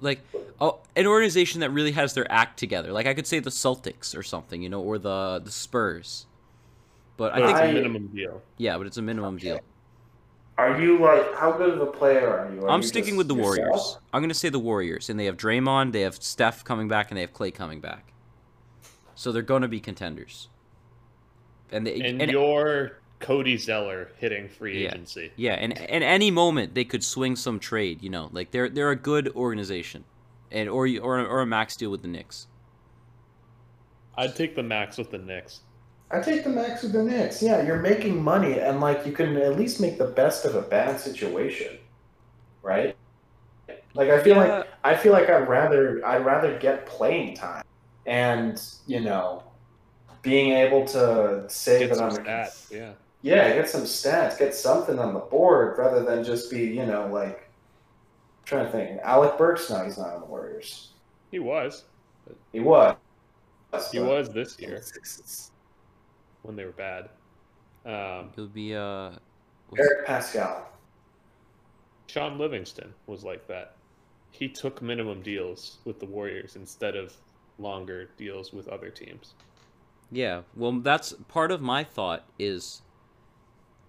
like, oh, an organization that really has their act together. Like, I could say the Celtics or something, you know, or the the Spurs. But I But think it's I- a minimum deal. Yeah, but it's a minimum Okay. deal. Are you like how good of a player are you? Are I'm you sticking with the yourself? Warriors. I'm gonna say the Warriors, and they have Draymond, they have Steph coming back, and they have Klay coming back. So they're gonna be contenders. And they And, and, you're Cody Zeller hitting free Yeah. agency. yeah, and and any moment they could swing some trade. You know, like they're they're a good organization, and or or or a max deal with the Knicks. I'd take the max with the Knicks. I take the max with the Knicks. Yeah, you're making money, and like you can at least make the best of a bad situation, right? Like I feel like I feel like I'd rather I'd rather get playing time, and you know, being able to say Get that some I'm a, stats. Yeah. Yeah, get some stats, get something on the board rather than just be you know like I'm trying to think. Alec Burks now he's not on the Warriors. He was. He was. He was this year when they were bad. Um, It'll be uh, Eric Paschall. Shaun Livingston was like that. He took minimum deals with the Warriors instead of longer deals with other teams. Yeah, well, that's part of my thought is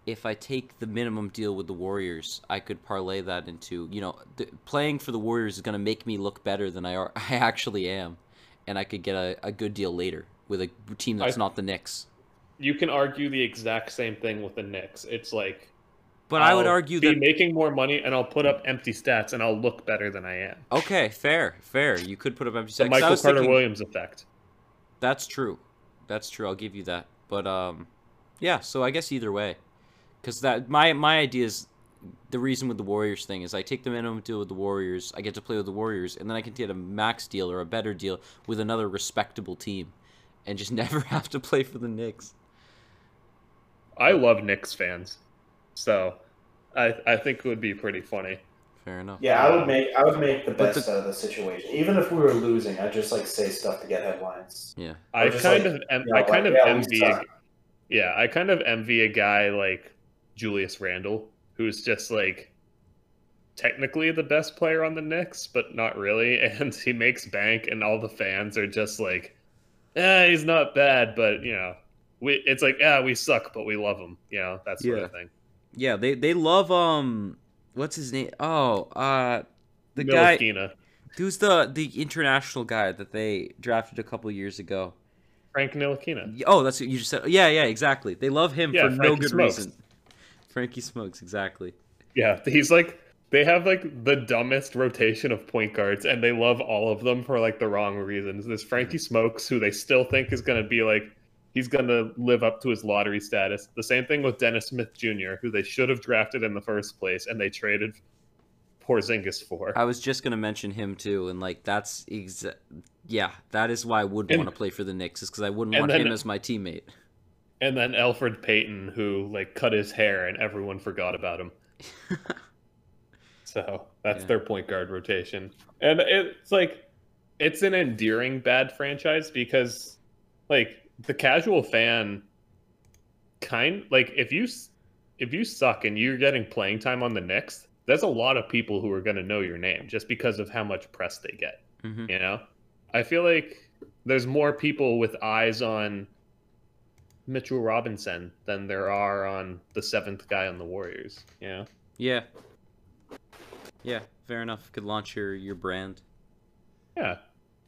if I take the minimum deal with the Warriors, I could parlay that into, you know, th- playing for the Warriors is going to make me look better than I, are, I actually am. And I could get a, a good deal later with a team that's I- not the Knicks. You can argue the exact same thing with the Knicks. It's like, But I would I'll argue be that. making more money and I'll put up empty stats and I'll look better than I am. Okay, fair, fair. You could put up empty The stats. I Michael Carter thinking- Williams effect. That's true. That's true. I'll give you that. But um, yeah. So I guess either way, because that my my idea is the reason with the Warriors thing is I take the minimum deal with the Warriors, I get to play with the Warriors, and then I can get a max deal or a better deal with another respectable team, and just never have to play for the Knicks. I love Knicks fans, so I I think it would be pretty funny. Fair enough. Yeah, I would make I would make the best the- out of the situation. Even if we were losing, I'd just like say stuff to get headlines. Yeah. I kind like, of you know, I kind like, of yeah, we envy. Yeah, I kind of envy a guy like Julius Randle, who's just like technically the best player on the Knicks, but not really, and he makes bank, and all the fans are just like, "Eh, he's not bad, but you know." We, it's like, yeah, we suck, but we love him. You know, that sort of thing. Yeah. They they love um, what's his name? Oh, uh, the guy Ntilikina. who's the the international guy that they drafted a couple years ago. Frank Ntilikina. Y- Oh, that's what you just said. Yeah, yeah, exactly. They love him Yeah, for no good Smokes. reason. Frankie Smokes, exactly. Yeah, he's like they have like the dumbest rotation of point guards, and they love all of them for like the wrong reasons. There's Frankie Smokes, who they still think is going to be like he's going to live up to his lottery status. The same thing with Dennis Smith Jr., who they should have drafted in the first place, and they traded Porzingis for. I was just gonna mention him too, and like that's exa- yeah, that is why I would want to play for the Knicks, is because I wouldn't want then- him as my teammate. And then Elfrid Payton, who like cut his hair, and everyone forgot about him. So that's Yeah. their point guard rotation. And it's like it's an endearing bad franchise because like the casual fan kind like if you if you suck and you're getting playing time on the Knicks, there's a lot of people who are going to know your name just because of how much press they get, hmm you know? I feel like there's more people with eyes on Mitchell Robinson than there are on the seventh guy on the Warriors, you know? Yeah, yeah, fair enough. Could launch your your brand. Yeah,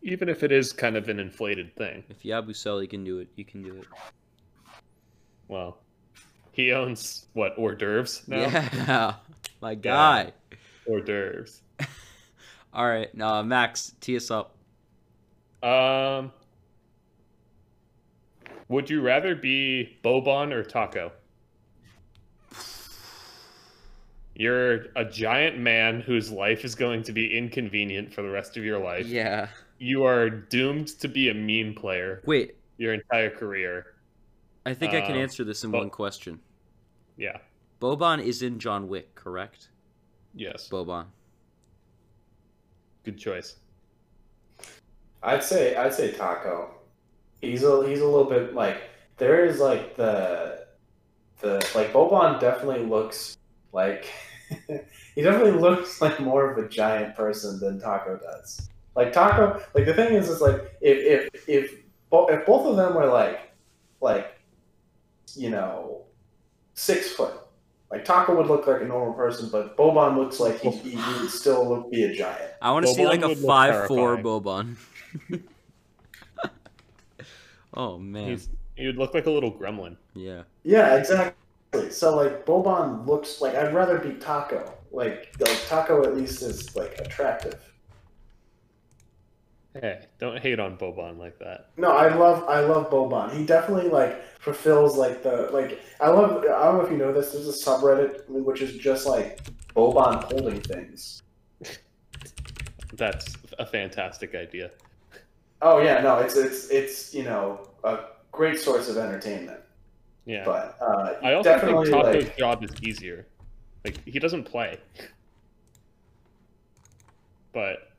even if it is kind of an inflated thing. If Yabusele can do it, you can do it. Well, he owns what hors d'oeuvres now. Yeah, my guy. Hors d'oeuvres. All right, now Max, tee us up. Um, would you rather be Boban or Tacko? You're a giant man whose life is going to be inconvenient for the rest of your life. Yeah. You are doomed to be a meme player Wait, your entire career. I think I can Uh, answer this in Bo- one question. Yeah. Boban is in John Wick, correct? Yes. Boban. Good choice. I'd say I'd say Tacko. He's a he's a little bit like there is like the the like Boban definitely looks like he definitely looks like more of a giant person than Tacko does. Like Tacko, like the thing is, is like if if if bo- if both of them were like like you know six foot, like Tacko would look like a normal person, but Boban looks like he, he, he would still look, be a giant. I want to see like a would look five four terrifying. Boban. oh man. He's you'd look like a little gremlin. Yeah. Yeah, exactly. So like Boban looks like I'd rather be Tacko. Like like Tacko at least is like attractive. Hey, don't hate on Boban like that. No, I love I love Boban. He definitely like fulfills like the like I love I don't know if you know this, there's a subreddit which is just like Boban holding things. That's a fantastic idea. Oh yeah, no, it's it's it's you know a great source of entertainment. Yeah. But uh I also definitely think Tacko's like job is easier. Like he doesn't play. But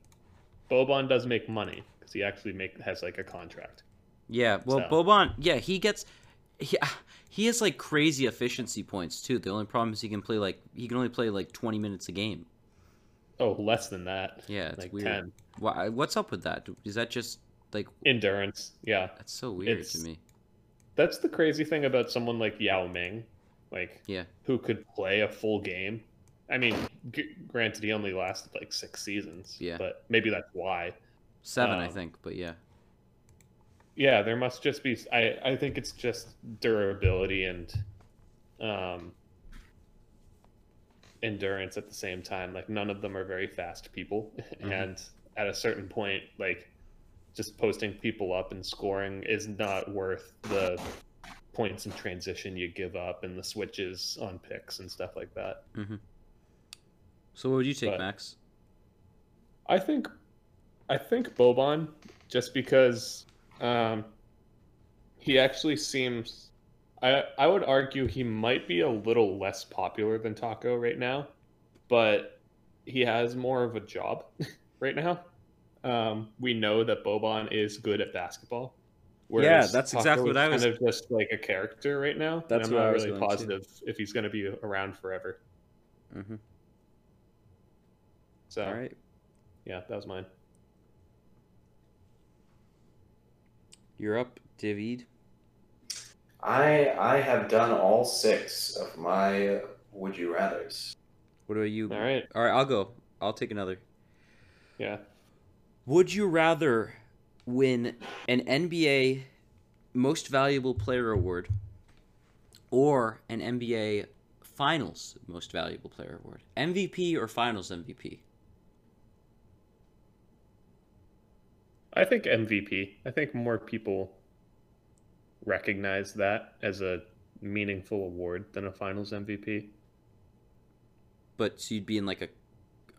Boban does make money because he actually make has like a contract. Yeah. Well, So- Boban, yeah, he gets he, he has like crazy efficiency points too. The only problem is he can play like he can only play like 20 minutes a game. Oh, less than that. Yeah, it's like weird. ten. Why, what's up with that? Is that just like Endurance. Yeah. that's so weird It's- to me? That's the crazy thing about someone like Yao Ming, like Yeah. who could play a full game. I mean, g- granted, he only lasted like six seasons. Yeah. But maybe that's why. 7, I Um, think, but yeah. Yeah, there must just be. I I think it's just durability and, um, endurance at the same time. Like none of them are very fast people, Mhm. and at a certain point, like just posting people up and scoring is not worth the points in transition you give up and the switches on picks and stuff like that. So what would you take, but- Max? I think I think Boban just because um, he actually seems I I would argue he might be a little less popular than Tacko right now, but he has more of a job right now. Um, we know that Boban is good at basketball. Yeah, that's exactly Tacko what I was- kind of just like a character right now. and That's I'm what not I was really going to. positive if he's going to be around forever. Mm-hmm. So All right. yeah, that was mine. You're up, David. I I have done all six of my would you rather's. What about you? All right, All right, I'll go. I'll take another. yeah. Would you rather win an NBA Most Valuable Player award or an NBA Finals Most Valuable Player award? MVP or Finals MVP? I think MVP. I think more people recognize that as a meaningful award than a finals MVP. But so you'd be in like a.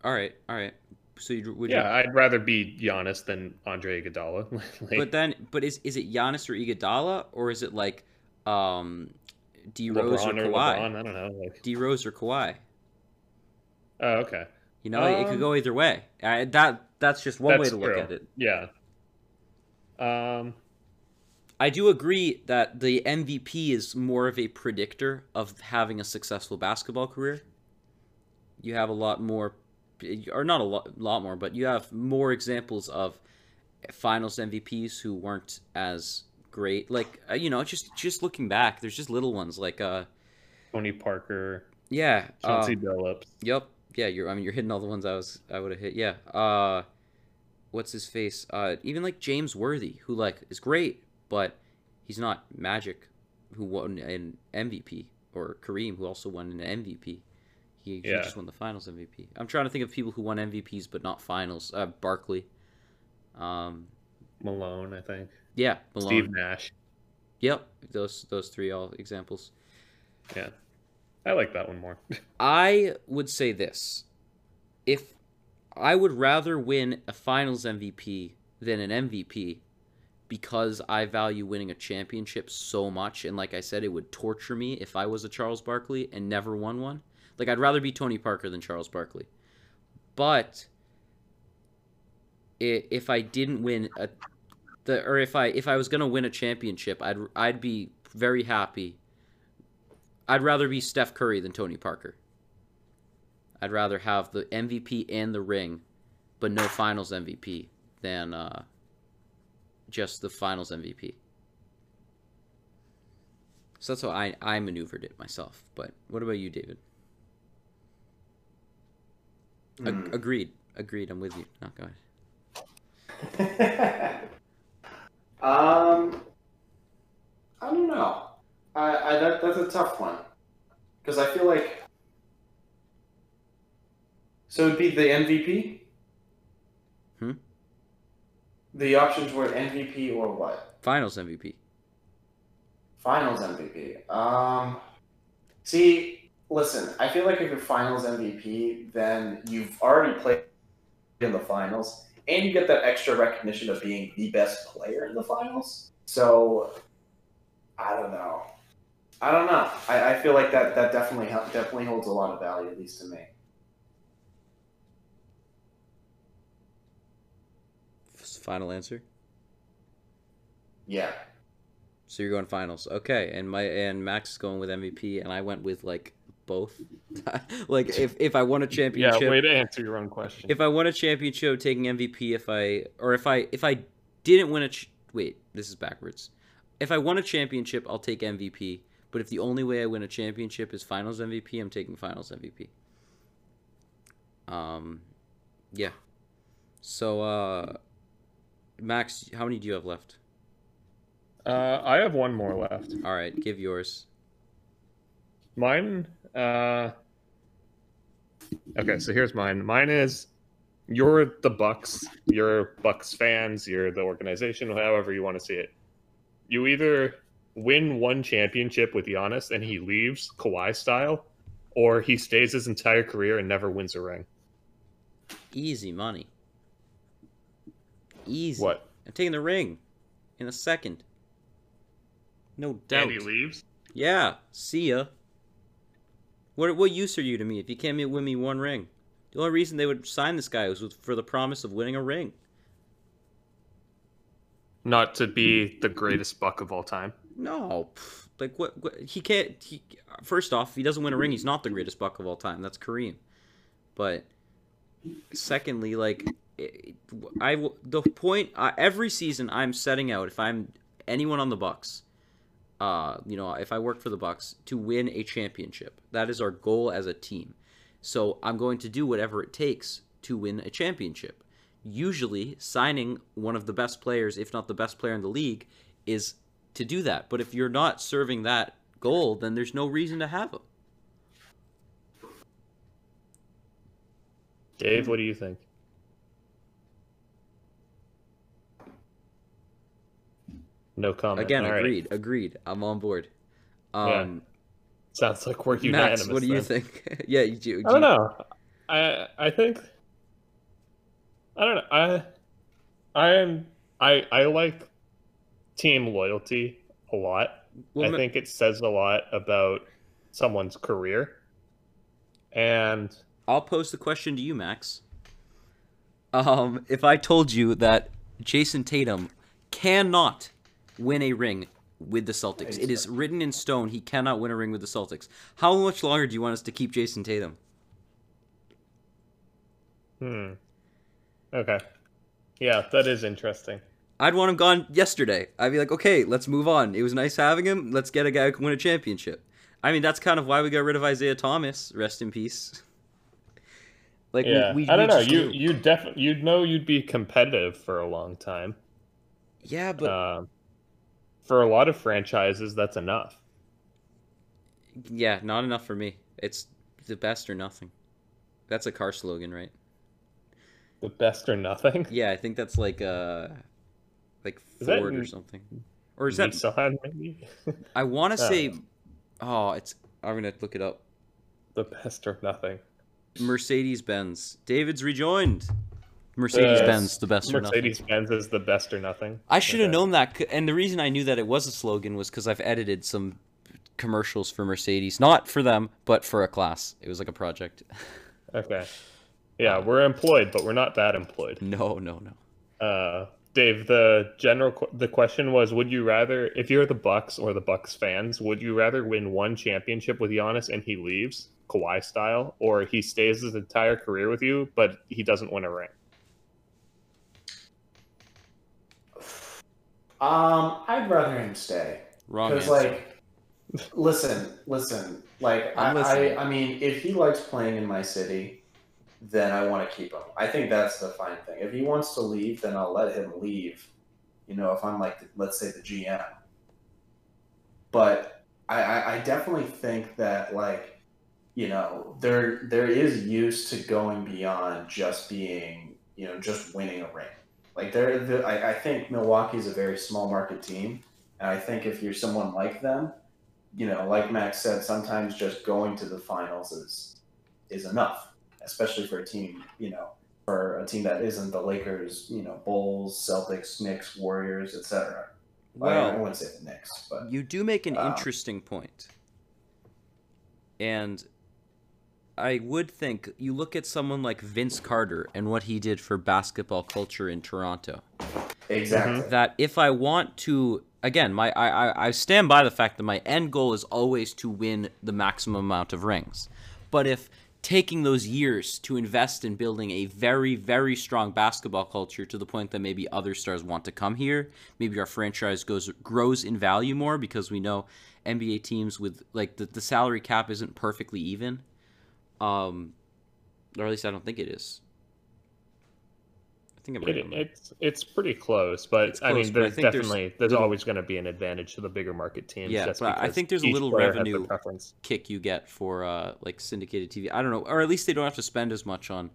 All right, all right. So you would Yeah, I'd rather be Giannis than Andre Iguodala. like. But then, but is is it Giannis or Iguodala or is it like um, D Rose or or Kawhi? LeBron, I don't know. Like, D Rose or Kawhi? oh, okay. You know, it could Um, go either way. Uh, that that's just one way to look true. at it. Yeah. Um, I do agree that the MVP is more of a predictor of having a successful basketball career. You have a lot more, or not a lot, lot more, but you have more examples of Finals MVPs who weren't as great. Like uh, you know, just just looking back, there's just little ones like uh, Tony Parker, yeah, uh, Chauncey Billups. Yep. yeah, you're. I mean, you're hitting all the ones I was. I would have hit. Yeah. Uh, what's his face? Uh, even like James Worthy, who like is great, but he's not Magic, who won an MVP, or Kareem, who also won an MVP. He, he just won the Finals MVP. I'm trying to think of people who won MVPs but not Finals. Uh, Barkley. Um, Malone, I think. yeah, Malone. Steve Nash. Yep, those those three all examples. Yeah. I like that one more. I would say this. If I would rather win a finals MVP than an MVP because I value winning a championship so much and like I said it would torture me if I was a Charles Barkley and never won one. Like I'd rather be Tony Parker than Charles Barkley. But if I didn't win a the or if I if I was going to win a championship, I'd I'd be very happy I'd rather be Steph Curry than Tony Parker. I'd rather have the MVP and the ring, but no Finals MVP than uh, just the Finals MVP. So that's how I, I maneuvered it myself. But what about you, David? Hmm. agreed. Agreed. I'm with you. Not going. um, I don't know. I, I that, that's a tough one because I feel like so it'd be the MVP. Hmm? The options were MVP or what? Finals MVP. Finals MVP. Um, see, listen. I feel like if you're Finals MVP, then you've already played in the finals, and you get that extra recognition of being the best player in the finals. So, I don't know. I don't know. I, I feel like that that definitely definitely holds a lot of value, at least to me. Final answer. Yeah. So you're going finals, okay? And my and Max is going with MVP, and I went with like both. like if if I won a yeah, championship, way to answer your own question. if I won a championship, taking MVP. If I or if I if I didn't win a ch- wait, this is backwards. If I won a championship, I'll take MVP. But if the only way I win a championship is Finals MVP, I'm taking Finals MVP. Um, yeah. So, uh, Max, how many do you have left? Uh, I have one more left. All right, give yours. Mine. Uh, okay, so here's mine. Mine is you're the Bucks. You're Bucks fans. You're the organization. However you want to see it. You either win one championship with Giannis and he leaves Kawhi style, or he stays his entire career and never wins a ring. Easy money. Easy. What? I'm taking the ring in a second. No doubt. And he leaves. Yeah. See ya. What what use are you to me if you can't win me one ring? The only reason they would sign this guy was for the promise of winning a ring. Not to be the greatest buck of all time. No, like what, what? He can't. He first off, if he doesn't win a ring, he's not the greatest buck of all time. That's Kareem. But secondly, like it- I the point uh, every season I'm setting out if I'm anyone on the Bucks, uh, you know, if I work for the Bucks to win a championship. That is our goal as a team. So I'm going to do whatever it takes to win a championship. Usually, signing one of the best players, if not the best player in the league, is to do that. But if you're not serving that goal, then there's no reason to have him. Dave, what do you think? No comment. Again, All right. agreed, agreed. I'm on board. Um, Sounds like we're unanimous. Max, what do you then. think? yeah, you do. I don't know. I I think I don't know. I I am I I like team loyalty a lot. Well, I ma- think it says a lot about someone's career. And I'll pose the question to you, Max. Um, if I told you that Jayson Tatum cannot win a ring with the Celtics, it is written in stone he cannot win a ring with the Celtics. How much longer do you want us to keep Jayson Tatum? hmm. Okay. Yeah, that is interesting. I'd want him gone yesterday. I'd be like, okay, let's move on. It was nice having him. Let's get a guy who can win a championship. I mean, that's kind of why we got rid of Isaiah Thomas. Rest in peace. Like yeah, we, we, I don't we know. You knew. you definitely you'd know you'd be competitive for a long time. yeah, but um, for a lot of franchises, that's enough. yeah, not enough for me. It's the best or nothing. That's a car slogan, right? The best or nothing. Yeah, I think that's like uh like Ford or something. Or is that Nissan maybe? I want to Uh. say oh, it's I'm going to look it up. the best or nothing. Mercedes Benz. David's rejoined. Mercedes Benz, the best or nothing. Mercedes Benz is the best or nothing. I should have Okay. known that, and the reason I knew that it was a slogan was because I've edited some commercials for Mercedes, not for them, but for a class. It was like a project. Okay. Yeah, we're employed, but we're not that employed. no, no, no. Uh, Dave, the general qu- the question was: Would you rather, if you're the Bucks or the Bucks fans, would you rather win one championship with Giannis and he leaves, Kawhi style, or he stays his entire career with you, but he doesn't win a ring? Um, I'd rather him stay. Wrong Because like, listen, listen. Like, I. I, I mean, if he likes playing in my city, then I want to keep him. I think that's the fine thing. If he wants to leave, then I'll let him leave. You know, if I'm like, let's say, the GM. But I, I, I definitely think that like, you know, there there is use to going beyond just being, you know, just winning a ring. Like there, the, I, I think Milwaukee is a very small market team. And I think if you're someone like them, you know, like Max said, sometimes just going to the finals is is enough, especially for a team, you know, for a team that isn't the Lakers, you know, Bulls, Celtics, Knicks, Warriors, etc. I, I well, wouldn't say the Knicks, but you do make an Uh, interesting. And I would think you look at someone like Vince Carter and what he did for basketball culture in Toronto. exactly. Mm-hmm. that if I want to again, my I, I, I stand by the fact that my end goal is always to win the maximum amount of rings. But if taking those years to invest in building a very, very strong basketball culture to the point that maybe other stars want to come here, maybe our franchise goes grows in value more because we know NBA teams with like the, the salary cap isn't perfectly even. Um or at least I don't think it is. I think I'm right It, it's it's pretty close, but It's I mean, I there's there's definitely there's, little- always going to be an advantage to the bigger market teams. Yeah, just but I think there's a little player has their revenue preference. kick you get for uh, like syndicated TV. I don't know, or at least they don't have to spend as much on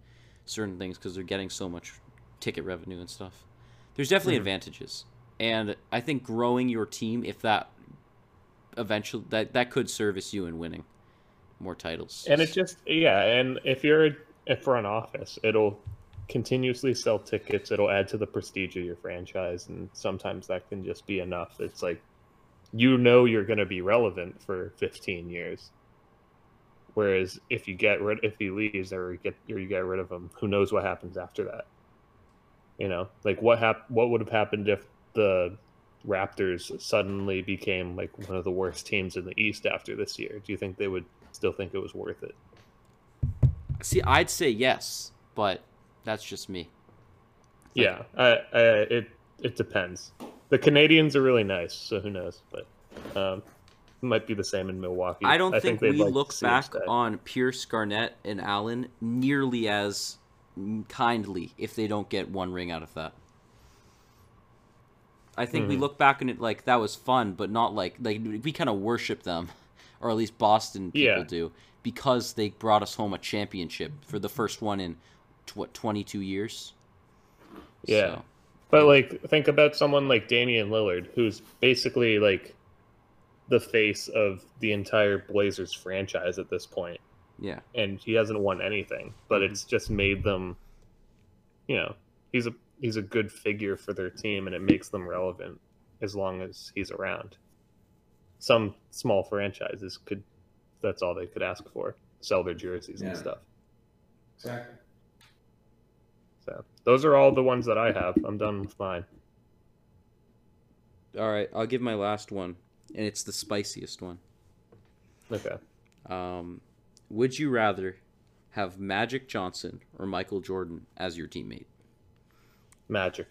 certain things because they're getting so much ticket revenue and stuff. There's definitely Mhm. advantages, and I think growing your team, if that eventually that that could service you in winning more titles. And it just yeah, and if you're a, front office, it'll continuously sell tickets. It'll add to the prestige of your franchise, and sometimes that can just be enough. It's like you know you're going to be relevant for 15 years. Whereas if you get rid, if he leaves or you get or you get rid of him, who knows what happens after that? You know, like what hap- what would have happened if the Raptors suddenly became like one of the worst teams in the East after this year? Do you think they would still think it was worth it? see, I'd say yes, but that's just me. Yeah, I, I, it it depends. The Canadians are really nice, so who knows? But um, it might be the same in Milwaukee. I don't think, they'd we like look back on Pierce, Garnett, and Allen nearly as kindly if they don't get one ring out of that. I think we Mhm. look back on it like that was fun, but not like like we kind of worship them, or at least Boston people Yeah. do, because they brought us home a championship for the first one in what twenty two years. Yeah. So, But like, think about someone like Damian Lillard, who's basically like the face of the entire Blazers franchise at this point, yeah. and he hasn't won anything. But Mhm. it's just made them, you know, he's a he's a good figure for their team, and it makes them relevant as long as he's around. Some small franchises could, that's all they could ask for, sell their jerseys and stuff. Exactly. So those are all the ones that I have. I'm done with mine. All right, I'll give my last one, and it's the spiciest one. Okay. Um, would you rather have Magic Johnson or Michael Jordan as your teammate? Magic.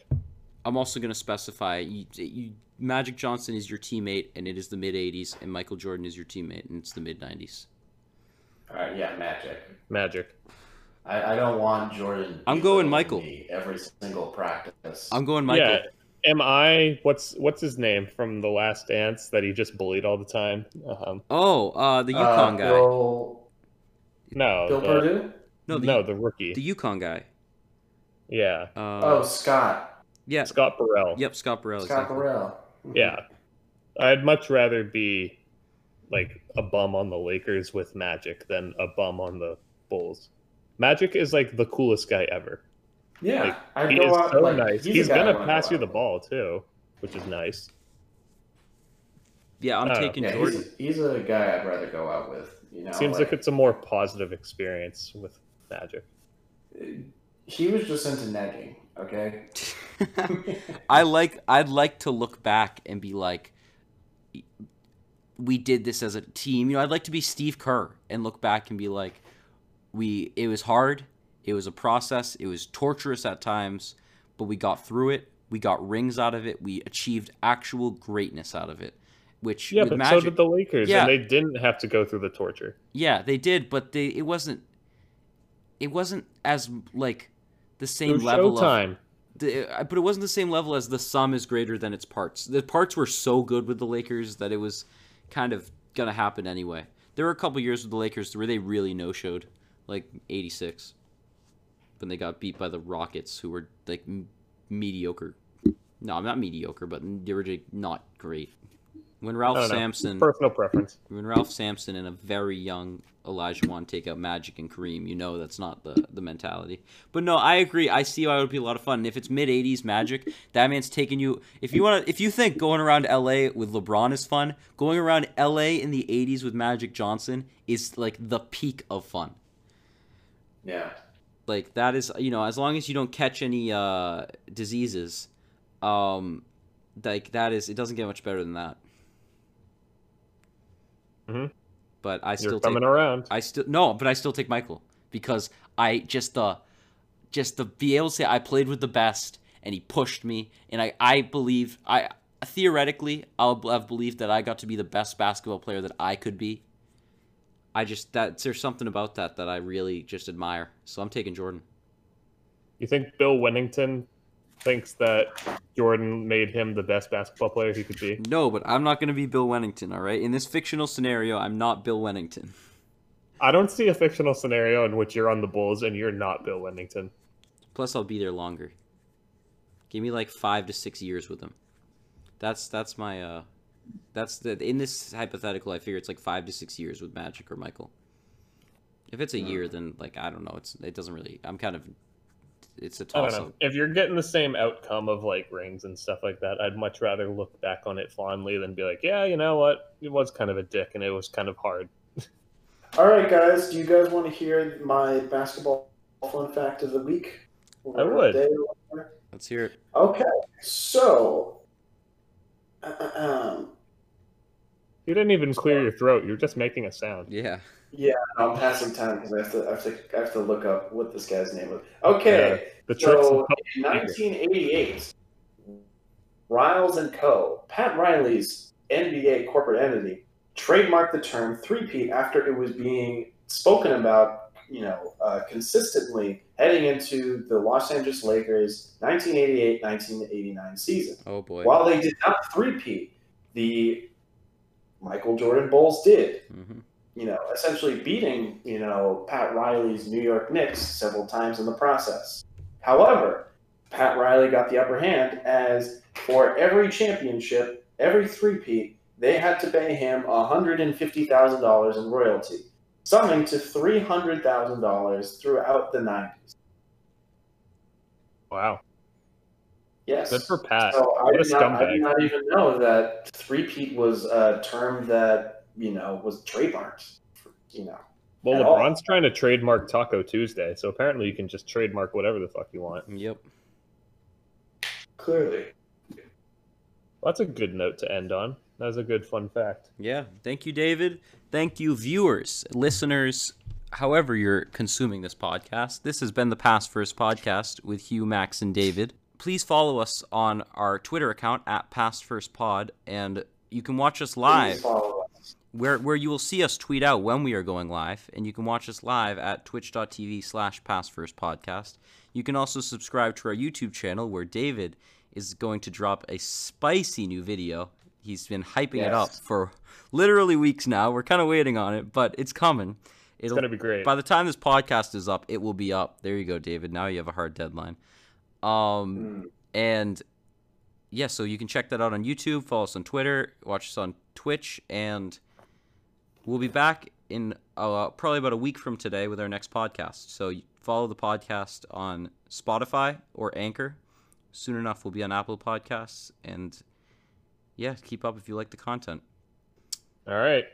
I'm also going to specify you, you, Magic Johnson is your teammate, and it is the mid 80s, and Michael Jordan is your teammate, and it's the mid 90s. All right. Yeah. Magic. Magic. I, I don't want Jordan. I'm going Michael. me Every single practice. I'm going Michael. Yeah. Am I what's what's his name from the Last Dance that he just bullied all the time? Um, Oh, uh, the Uh, UConn guy. Bill, no, Bill the, Purdue. no, the, no, the rookie. the UConn guy. yeah, Uh, oh, Scott. Yeah. Scott Burrell. Yep, Scott Burrell. Scott exactly. Burrell. Yeah, I'd much rather be like a bum on the Lakers with Magic than a bum on the Bulls. Magic is like the coolest guy ever. Yeah, Like, I'd He go is out, so like, nice. a He's, gonna pass you the ball too, which is nice. Yeah, I'm Uh, taking Yeah, Jordan. he's, he's a guy I'd rather go out with. You know, Seems like it's a more positive experience with Magic. he was just into negging. Okay. I like. I'd like to look back and be like, we did this as a team. You know, I'd like to be Steve Kerr and look back and be like, we. It was hard. It was a process. It was torturous at times, but we got through it. We got rings out of it. We achieved actual greatness out of it. Which Yeah, but Magic, so did the Lakers, Yeah. and they didn't have to go through the torture. Yeah, they did, but they it wasn't it wasn't as like the same level of Showtime. uh, but it wasn't the same level as the sum is greater than its parts. The parts were so good with the Lakers that it was kind of gonna happen anyway. There were a couple years with the Lakers where they really no showed, like '86, when they got beat by the Rockets, who were like m- mediocre. No, I'm not mediocre, but they were not great. When Ralph don't know. Sampson Personal preference. when Ralph Sampson and a very young Olajuwon take out Magic and Kareem, you know that's not the, the mentality. But no, I agree. I see why it would be a lot of fun. And if it's mid '80s Magic, that man's taking you. If you want to, if you think going around LA with LeBron is fun, going around LA in the '80s with Magic Johnson is like the peak of fun. yeah. Like that is, you know, as long as you don't catch any uh, diseases, um, like that is, it doesn't get much better than that. Mhm. But I still You're take, coming around. I still no, but I still take Michael because I just the just the be able to say I played with the best and he pushed me and I I believe I theoretically I'll have believed that I got to be the best basketball player that I could be. I just that there's something about that that I really just admire. So I'm taking Jordan. You think Bill Wennington thinks that Jordan made him the best basketball player he could be? No, but I'm not going to be Bill Wennington, all right? In this fictional scenario, I'm not Bill Wennington. I don't see a fictional scenario in which you're on the Bulls and you're not Bill Wennington. Plus, I'll be there longer. Give me like five to six years with him. That's that's my uh, that's the in this hypothetical. I figure it's like five to six years with Magic or Michael. If it's a year, then like I don't know. It's it doesn't really. I'm kind of. It's a I don't toss up. If you're getting the same outcome of like rings and stuff like that, I'd much rather look back on it fondly than be like, yeah, you know what? It was kind of a dick and it was kind of hard. All right, guys. Do you guys want to hear my basketball fun fact of the week? I would. Day? Let's hear it. Okay, so um, You didn't even clear your throat. You're just making a sound. Yeah. I'm passing time because I have to, I have to, I have to look up what this guy's name was. Okay, The so in 1988, Riles and Co. Pat Riley's NBA corporate entity trademarked the term three-peat after it was being spoken about, you know, uh, consistently heading into the Los Angeles Lakers 1988-1989 season. Oh boy. While they did not three-peat, the Michael Jordan Bulls did hmm you know, essentially beating, you know, Pat Riley's New York Knicks several times in the process. However, Pat Riley got the upper hand as for every championship, every three-peat, they had to pay him $150,000 in royalty, summing to $300,000 throughout the 90s. Wow. Yes. Good for Pat. So I what did, not, I did not even know that three-peat was a term that, you know, was trademarked, you know. Well, at all. LeBron's trying to trademark Taco Tuesday, so apparently you can just trademark whatever the fuck you want. Yep. Clearly. Well, that's a good note to end on. That's a good fun fact. Yeah. Thank you, David. Thank you, viewers, listeners, however you're consuming this podcast. This has been the Pass First podcast with Hugh, Max, and David. Please follow us on our Twitter account at Pass First Pod, and you can watch us Please live. Where where you will see us tweet out when we are going live, and you can watch us live at twitch.tv slash podcast. You can also subscribe to our YouTube channel where David is going to drop a spicy new video. He's been hyping it up for literally weeks now. We're kind of waiting on it, but it's coming. It's It'll, gonna be great. by the time this podcast is up, it will be up. There you go, David. Now you have a hard deadline. Um, Mm. and yeah, so you can check that out on YouTube, follow us on Twitter, watch us on Twitch, and we'll be back in uh, probably about a week from today with our next podcast. So follow the podcast on Spotify or Anchor. Soon enough, we'll be on Apple Podcasts, and yeah, keep up if you like the content. All right.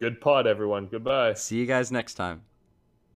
Good pod, everyone. Goodbye. See you guys next time.